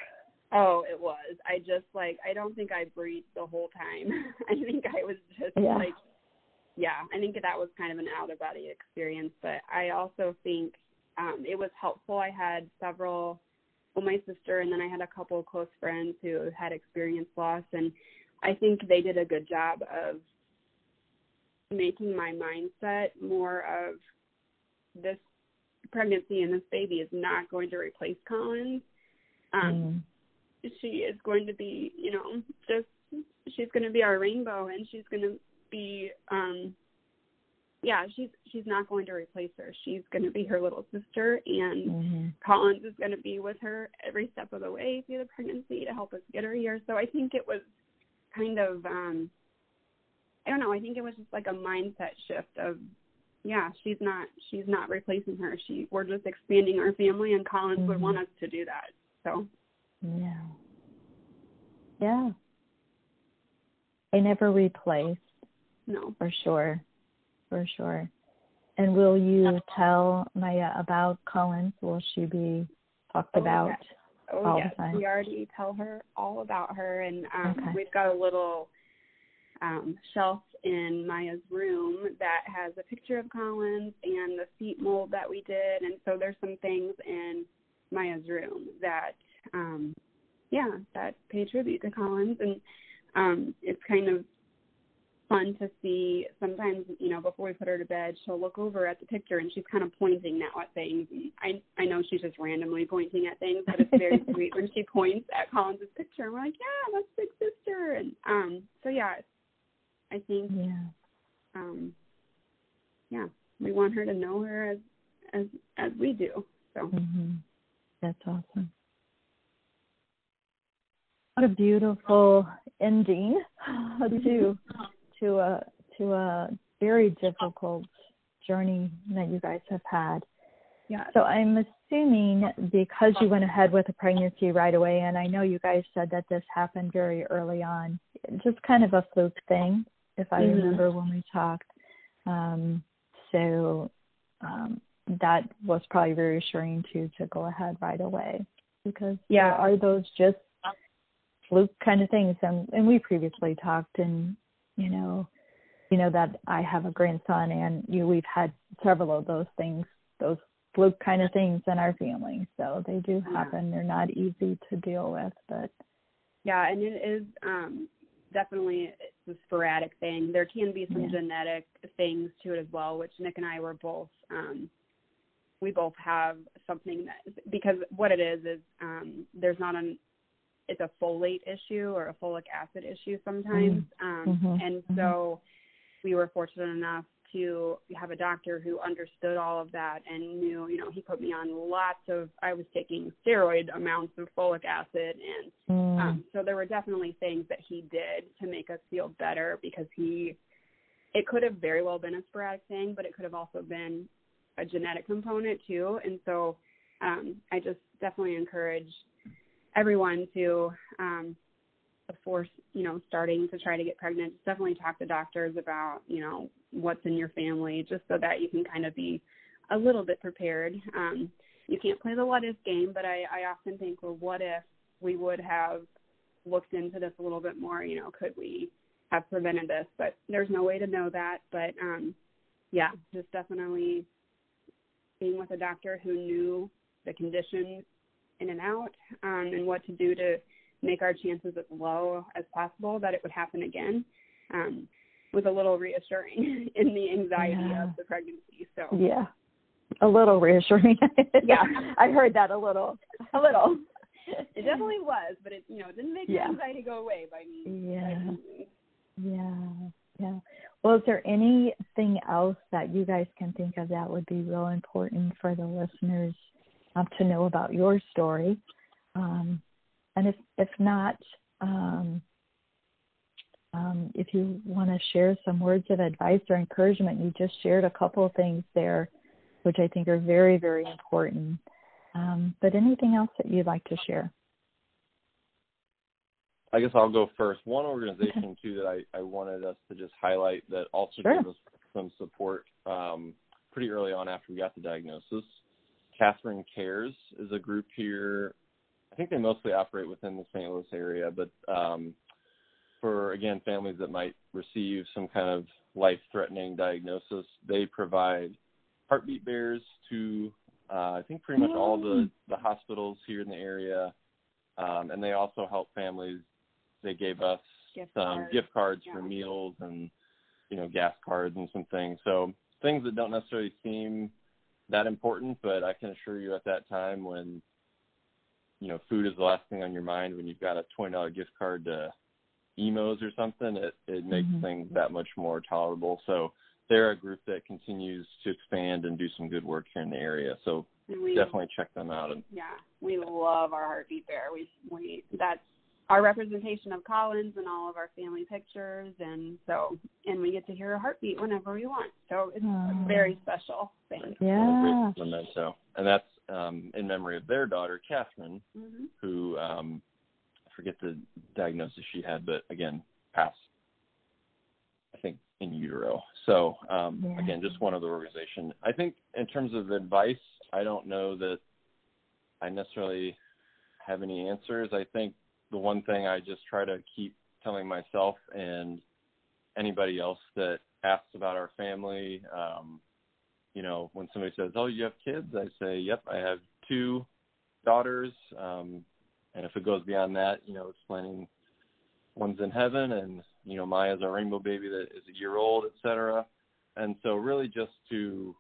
Oh, it was. I just like I don't think I breathed the whole time. I think I was just yeah. like yeah, I think that was kind of an out of body experience, but I also think um it was helpful. I had several well my sister and then I had a couple of close friends who had experienced loss and I think they did a good job of making my mindset more of this pregnancy and this baby is not going to replace Collins. Um, mm. She is going to be, you know, just she's going to be our rainbow, and she's going to be, um, yeah, she's she's not going to replace her. She's going to be her little sister, and mm-hmm. Collins is going to be with her every step of the way through the pregnancy to help us get her here. So I think it was kind of um I don't know, I think it was just like a mindset shift of yeah, she's not she's not replacing her. She we're just expanding our family and Collins mm-hmm. would want us to do that. So Yeah. Yeah. They never replace. No. For sure. For sure. And will you tell Maya about Collins? Will she be talked oh, about? Yes. Oh yes, we already tell her all about her, and um, okay. we've got a little um, shelf in Maya's room that has a picture of Collins and the seat mold that we did, and so there's some things in Maya's room that, um, yeah, that pay tribute to Collins, and um, it's kind of fun to see. Sometimes you know before we put her to bed she'll look over at the picture and she's kind of pointing now at things and i i know she's just randomly pointing at things but it's very sweet when she points at collins's picture and we're like yeah that's big sister. And um so yeah i think yeah. um yeah we want her to know her as as as we do so. Mm-hmm. that's awesome. What a beautiful ending to to a to a very difficult journey that you guys have had. Yeah. So I'm assuming because you went ahead with a pregnancy right away, and I know you guys said that this happened very early on, just kind of a fluke thing, if I mm-hmm. remember when we talked. Um, so um, that was probably reassuring too to go ahead right away because yeah, are those just fluke kind of things? And and we previously talked, and you know, you know that I have a grandson, and you we've had several of those things, those fluke kind of things in our family. So they do happen. Yeah. They're not easy to deal with, but yeah, and it is um definitely it's a sporadic thing. There can be some yeah. genetic things to it as well, which Nick and I were both um we both have something that because what it is is um there's not an it's a folate issue or a folic acid issue sometimes. Mm-hmm. Um, mm-hmm. And mm-hmm. so we were fortunate enough to have a doctor who understood all of that and knew, you know, he put me on lots of, I was taking steroid amounts of folic acid. And mm. um, so there were definitely things that he did to make us feel better because he, it could have very well been a sporadic thing, but it could have also been a genetic component too. And so um, I just definitely encourage everyone to um before you know starting to try to get pregnant definitely talk to doctors about you know what's in your family just so that you can kind of be a little bit prepared. Um you can't play the what if game but i i often think well what if we would have looked into this a little bit more? You know could we have prevented this? But there's no way to know that. But um yeah just definitely being with a doctor who knew the condition in and out um, and what to do to make our chances as low as possible that it would happen again um, was a little reassuring in the anxiety yeah. of the pregnancy. So yeah, a little reassuring. yeah, I heard that a little, a little. It definitely was, but it you know it didn't make yeah. the anxiety go away by me. Yeah. Yeah. Yeah. Well, is there anything else that you guys can think of that would be real important for the listeners um, to know about your story. Um, and if if not, um, um, if you want to share some words of advice or encouragement, you just shared a couple of things there, which I think are very very important. Um, but anything else that you'd like to share? I guess I'll go first. One organization okay. too that I, I wanted us to just highlight that also sure. gave us some support um, pretty early on after we got the diagnosis Catherine Cares is a group here. I think they mostly operate within the St. Louis area, but um, for again families that might receive some kind of life-threatening diagnosis, they provide heartbeat bears to uh, I think pretty much all the the hospitals here in the area, um, and they also help families. They gave us Gift some cards. gift cards Yeah. for meals and you know gas cards and some things. So things that don't necessarily seem that important, but I can assure you at that time when you know food is the last thing on your mind when you've got a twenty dollar gift card to Imo's or something, it it makes Mhm. things that much more tolerable. So they're a group that continues to expand and do some good work here in the area. So we definitely check them out. And yeah, we love our heartbeat there. We we that's our representation of Collins and all of our family pictures, and so and we get to hear a heartbeat whenever we want. So it's Aw. a very special thing. Yeah. a great memento. And that's um, in memory of their daughter, Catherine, hmm who um, I forget the diagnosis she had, but again, passed. I think in utero. So um, Yeah. again, just one other organization. I think in terms of advice, I don't know that I necessarily have any answers. I think the one thing I just try to keep telling myself and anybody else that asks about our family, um, you know, when somebody says, "Oh, you have kids?" I say, "Yep, I have two daughters." Um, and if it goes beyond that, you know, explaining one's in heaven and you know Maya's our rainbow baby that is a year old, et cetera. And so really just to,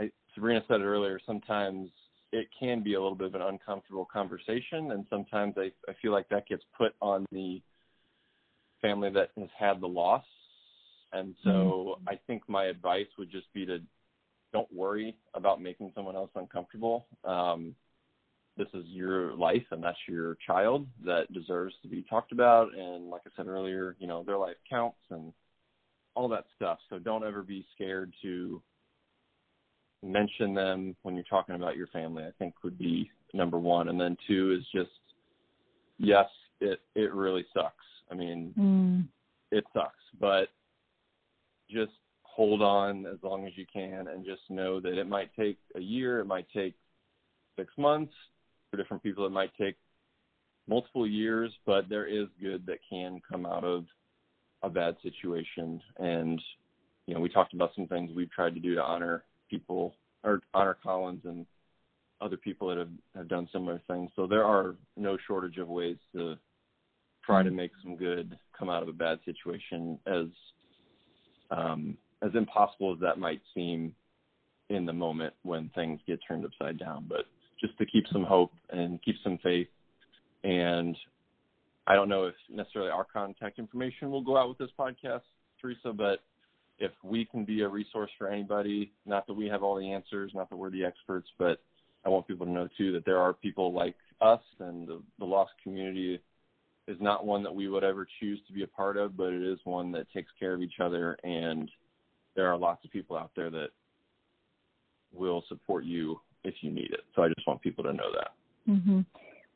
I, Sabrina said it earlier, sometimes it can be a little bit of an uncomfortable conversation, and sometimes I, I feel like that gets put on the family that has had the loss. And so I think my advice would just be to don't worry about making someone else uncomfortable. Um, this is your life and that's your child that deserves to be talked about. And like I said earlier, you know, their life counts and all that stuff. So don't ever be scared to mention them when you're talking about your family, I think would be number one. And then two is just, yes, it, it really sucks. I mean, Mm. it sucks, but just hold on as long as you can and just know that it might take a year, it might take six months. For different people, it might take multiple years, but there is good that can come out of a bad situation. And, you know, we talked about some things we've tried to do to honor people or honor Collins and other people that have, have done similar things. So there are no shortage of ways to try to make some good come out of a bad situation as um, as impossible as that might seem in the moment when things get turned upside down. But just to keep some hope and keep some faith. And I don't know if necessarily our contact information will go out with this podcast, Teresa, but if we can be a resource for anybody, not that we have all the answers, not that we're the experts, but I want people to know too that there are people like us and the, the lost community is not one that we would ever choose to be a part of, but it is one that takes care of each other and there are lots of people out there that will support you if you need it. So I just want people to know that. hmm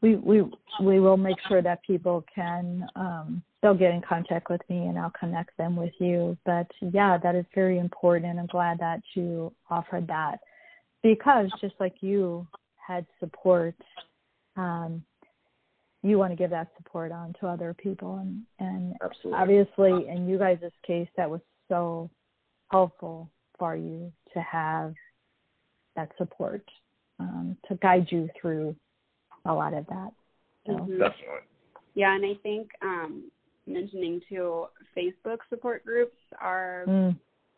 We we we will make sure that people can um, they'll get in contact with me and I'll connect them with you. But yeah, that is very important. I'm glad that you offered that because just like you had support, um, you want to give that support on to other people and and Absolutely. obviously in you guys' case that was so helpful for you to have that support um, to guide you through a lot of that. So Mhm. Definitely. Yeah, and I think um, mentioning too, Facebook support groups are mm,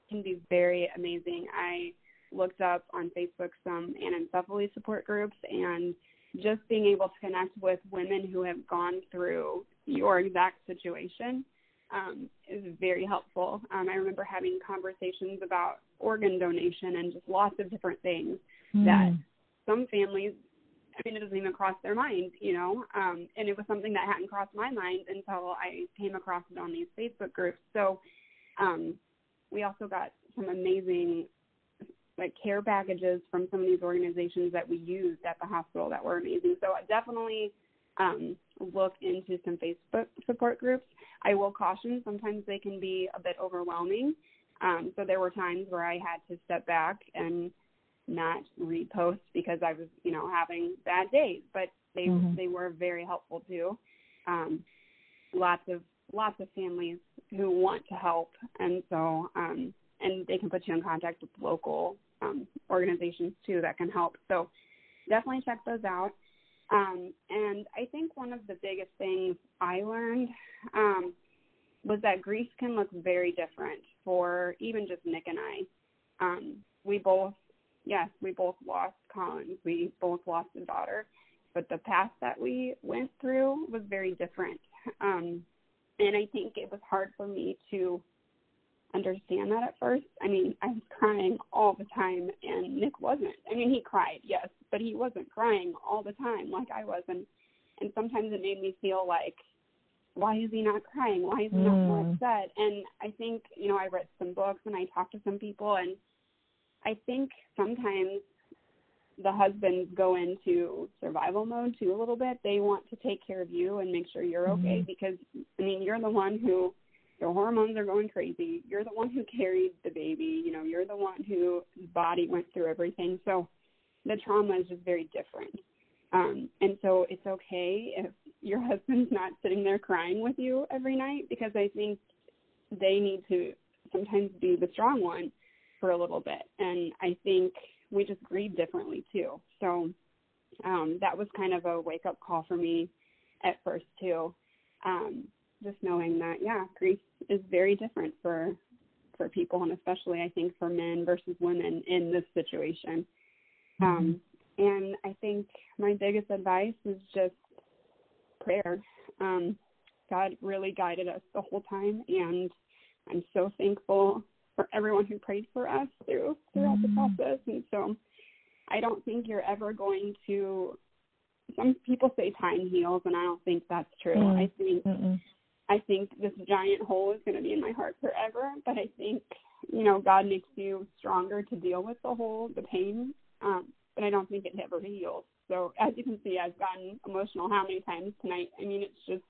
can be very amazing. I looked up on Facebook some anencephaly support groups and just being able to connect with women who have gone through your exact situation um, is very helpful. Um, I remember having conversations about organ donation and just lots of different things that mm, some families I mean, it doesn't even cross their mind, you know. Um, and it was something that hadn't crossed my mind until I came across it on these Facebook groups. So um, we also got some amazing like care packages from some of these organizations that we used at the hospital that were amazing. So I definitely um, look into some Facebook support groups. I will caution sometimes they can be a bit overwhelming. Um, so there were times where I had to step back and not repost because I was, you know, having bad days, but they Mhm. they were very helpful too. Um, lots of lots of families who want to help, and so um, and they can put you in contact with local um, organizations too that can help. So definitely check those out. Um, and I think one of the biggest things I learned um, was that grief can look very different for even just Nick and I. Um, we both, yes, we both lost Collins. We both lost a daughter, but the path that we went through was very different. Um, and I think it was hard for me to understand that at first. I mean, I was crying all the time, and Nick wasn't. I mean, he cried, yes, but he wasn't crying all the time like I was. And and sometimes it made me feel like, why is he not crying? Why is he not more Mm. upset? And I think, you know, I read some books and I talked to some people, and I think sometimes the husbands go into survival mode too a little bit. They want to take care of you and make sure you're okay Mhm. because I mean you're the one who your hormones are going crazy. You're the one who carried the baby. You know, you're the one whose body went through everything. So the trauma is just very different. Um, and so it's okay if your husband's not sitting there crying with you every night because I think they need to sometimes be the strong one for a little bit. And I think we just grieve differently too. So um, that was kind of a wake up call for me at first too. Um, just knowing that yeah, grief is very different for for people and especially I think for men versus women in this situation. Um, and I think my biggest advice is just prayer. Um, God really guided us the whole time, and I'm so thankful for everyone who prayed for us through throughout Mhm. the process. And so, I don't think you're ever going to. Some people say time heals, and I don't think that's true. Mm. I think Mm-mm. I think this giant hole is going to be in my heart forever. But I think, you know, God makes you stronger to deal with the hole, the pain. Um, but I don't think it ever heals. So as you can see, I've gotten emotional how many times tonight. I mean, it's just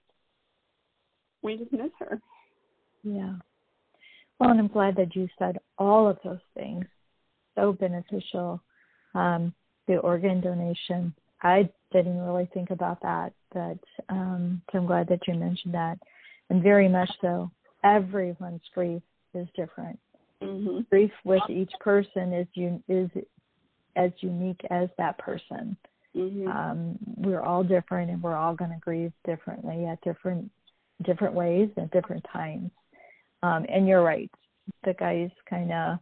we just miss her. Yeah. Well, and I'm glad that you said all of those things. So beneficial. Um, the organ donation. I didn't really think about that, but um, so I'm glad that you mentioned that. And very much so, everyone's grief is different. hmm Grief with each person is un- is as unique as that person. hmm um, we're all different and we're all going to grieve differently at different different ways at different times um, and you're right. The guys kind of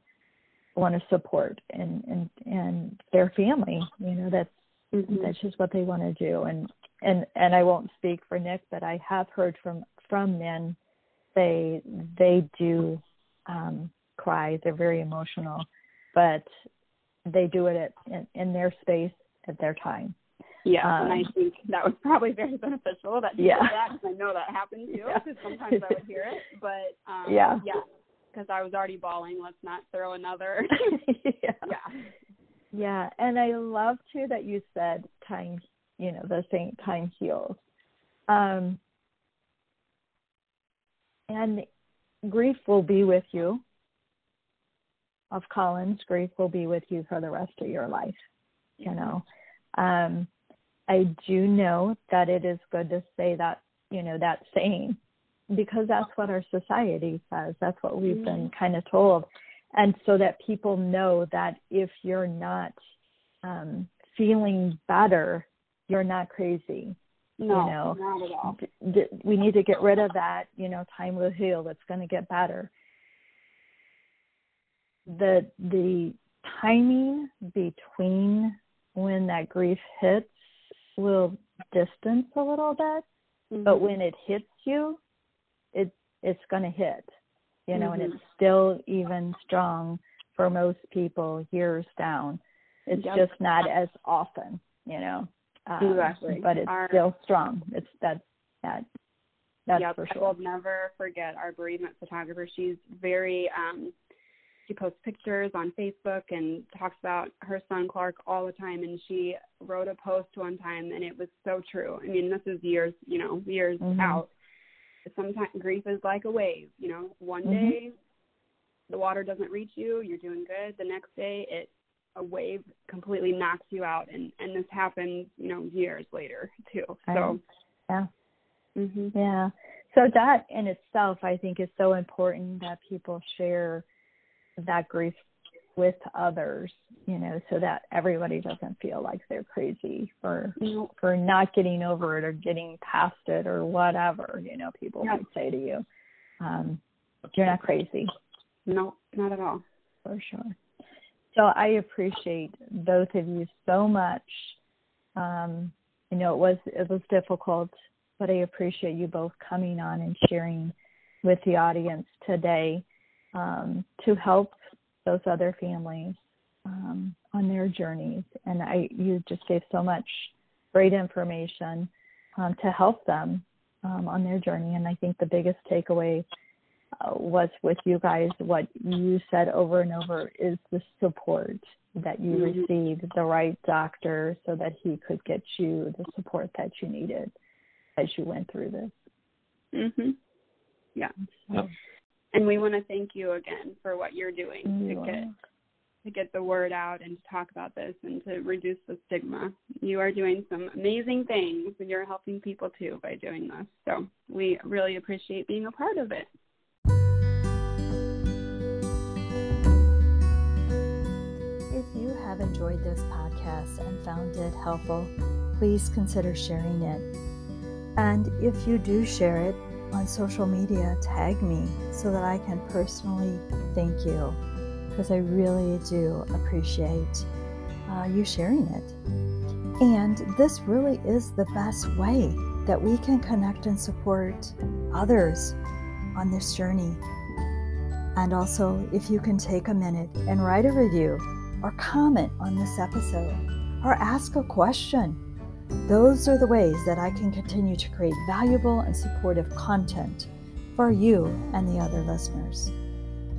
want to support and and and their family you know that's hmm that's just what they want to do. And and and I won't speak for Nick but I have heard from from men they they do um cry. They're very emotional but they do it at in, in their space at their time Yeah, and I Um, think that was probably very beneficial that you Yeah. did that because I know that happened too. Yeah. Because sometimes I would hear it, but um, Yeah. yeah, because I was already bawling. Let's not throw another. yeah. yeah. Yeah, and I love too that you said time, you know, the same time heals. Um, and grief will be with you. Of Collins, grief will be with you for the rest of your life. You know, um, I do know that it is good to say that, you know, that saying because that's what our society says. That's what we've been kind of told. And so that people know that if you're not um, feeling better, you're not crazy. No, you know, not at all. D- d- we need to get rid of that. You know, time will heal. It's going to get better. The the timing between when that grief hits will distance a little bit, Mm-hmm. but when it hits you, it it's going to hit. You know, and Mhm. it's still even strong for most people years down. It's Yep. just not as often, you know. Um, Exactly. But it's Our- still strong. It's that that that's yep, for I will never forget our bereavement photographer. She's very um she posts pictures on Facebook and talks about her son Clark all the time and she wrote a post one time and it was so true. I mean, this is years, you know, years Mhm. out. Sometimes grief is like a wave, you know. One Mhm. day the water doesn't reach you, you're doing good. The next day it a wave completely knocks you out and and this happens you know years later too so yeah mm-hmm. yeah so that in itself i think is so important that people share that grief with others you know so that everybody doesn't feel like they're crazy for nope. for not getting over it or getting past it or whatever you know people yep. might say to you um you're not crazy no not at all for sure so I appreciate both of you so much. Um, you know, it was it was difficult, but I appreciate you both coming on and sharing with the audience today um, to help those other families um, on their journeys. And I, you just gave so much great information um, to help them um, on their journey. And I think the biggest takeaway uh, was with you guys, what you said over and over is the support that you mm-hmm. received, the right doctor, so that he could get you the support that you needed as you went through this. Mhm. Yeah. So, and we want to thank you again for what you're doing you to get to get the word out and to talk about this and to reduce the stigma. You are doing some amazing things and you're helping people too by doing this. So we really appreciate being a part of it. If you have enjoyed this podcast and found it helpful, please consider sharing it. And if you do share it on social media, tag me so that I can personally thank you because I really do appreciate uh, you sharing it. And this really is the best way that we can connect and support others on this journey. And also, if you can take a minute and write a review or comment on this episode or ask a question. Those are the ways that I can continue to create valuable and supportive content for you and the other listeners.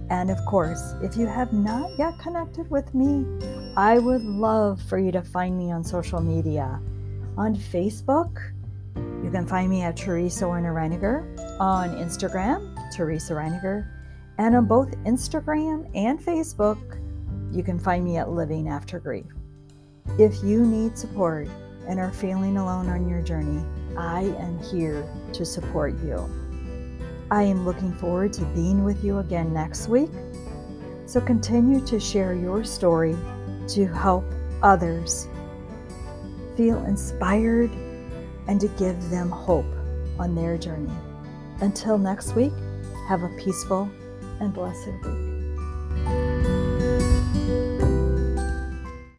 And of course, if you have not yet connected with me, I would love for you to find me on social media. On Facebook, you can find me at Teresa Werner Reiniger. On Instagram, Teresa Reiniger. And on both Instagram and Facebook, you can find me at Living After Grief. If you need support and are feeling alone on your journey, I am here to support you. I am looking forward to being with you again next week. So continue to share your story to help others feel inspired and to give them hope on their journey. Until next week, have a peaceful and blessed week.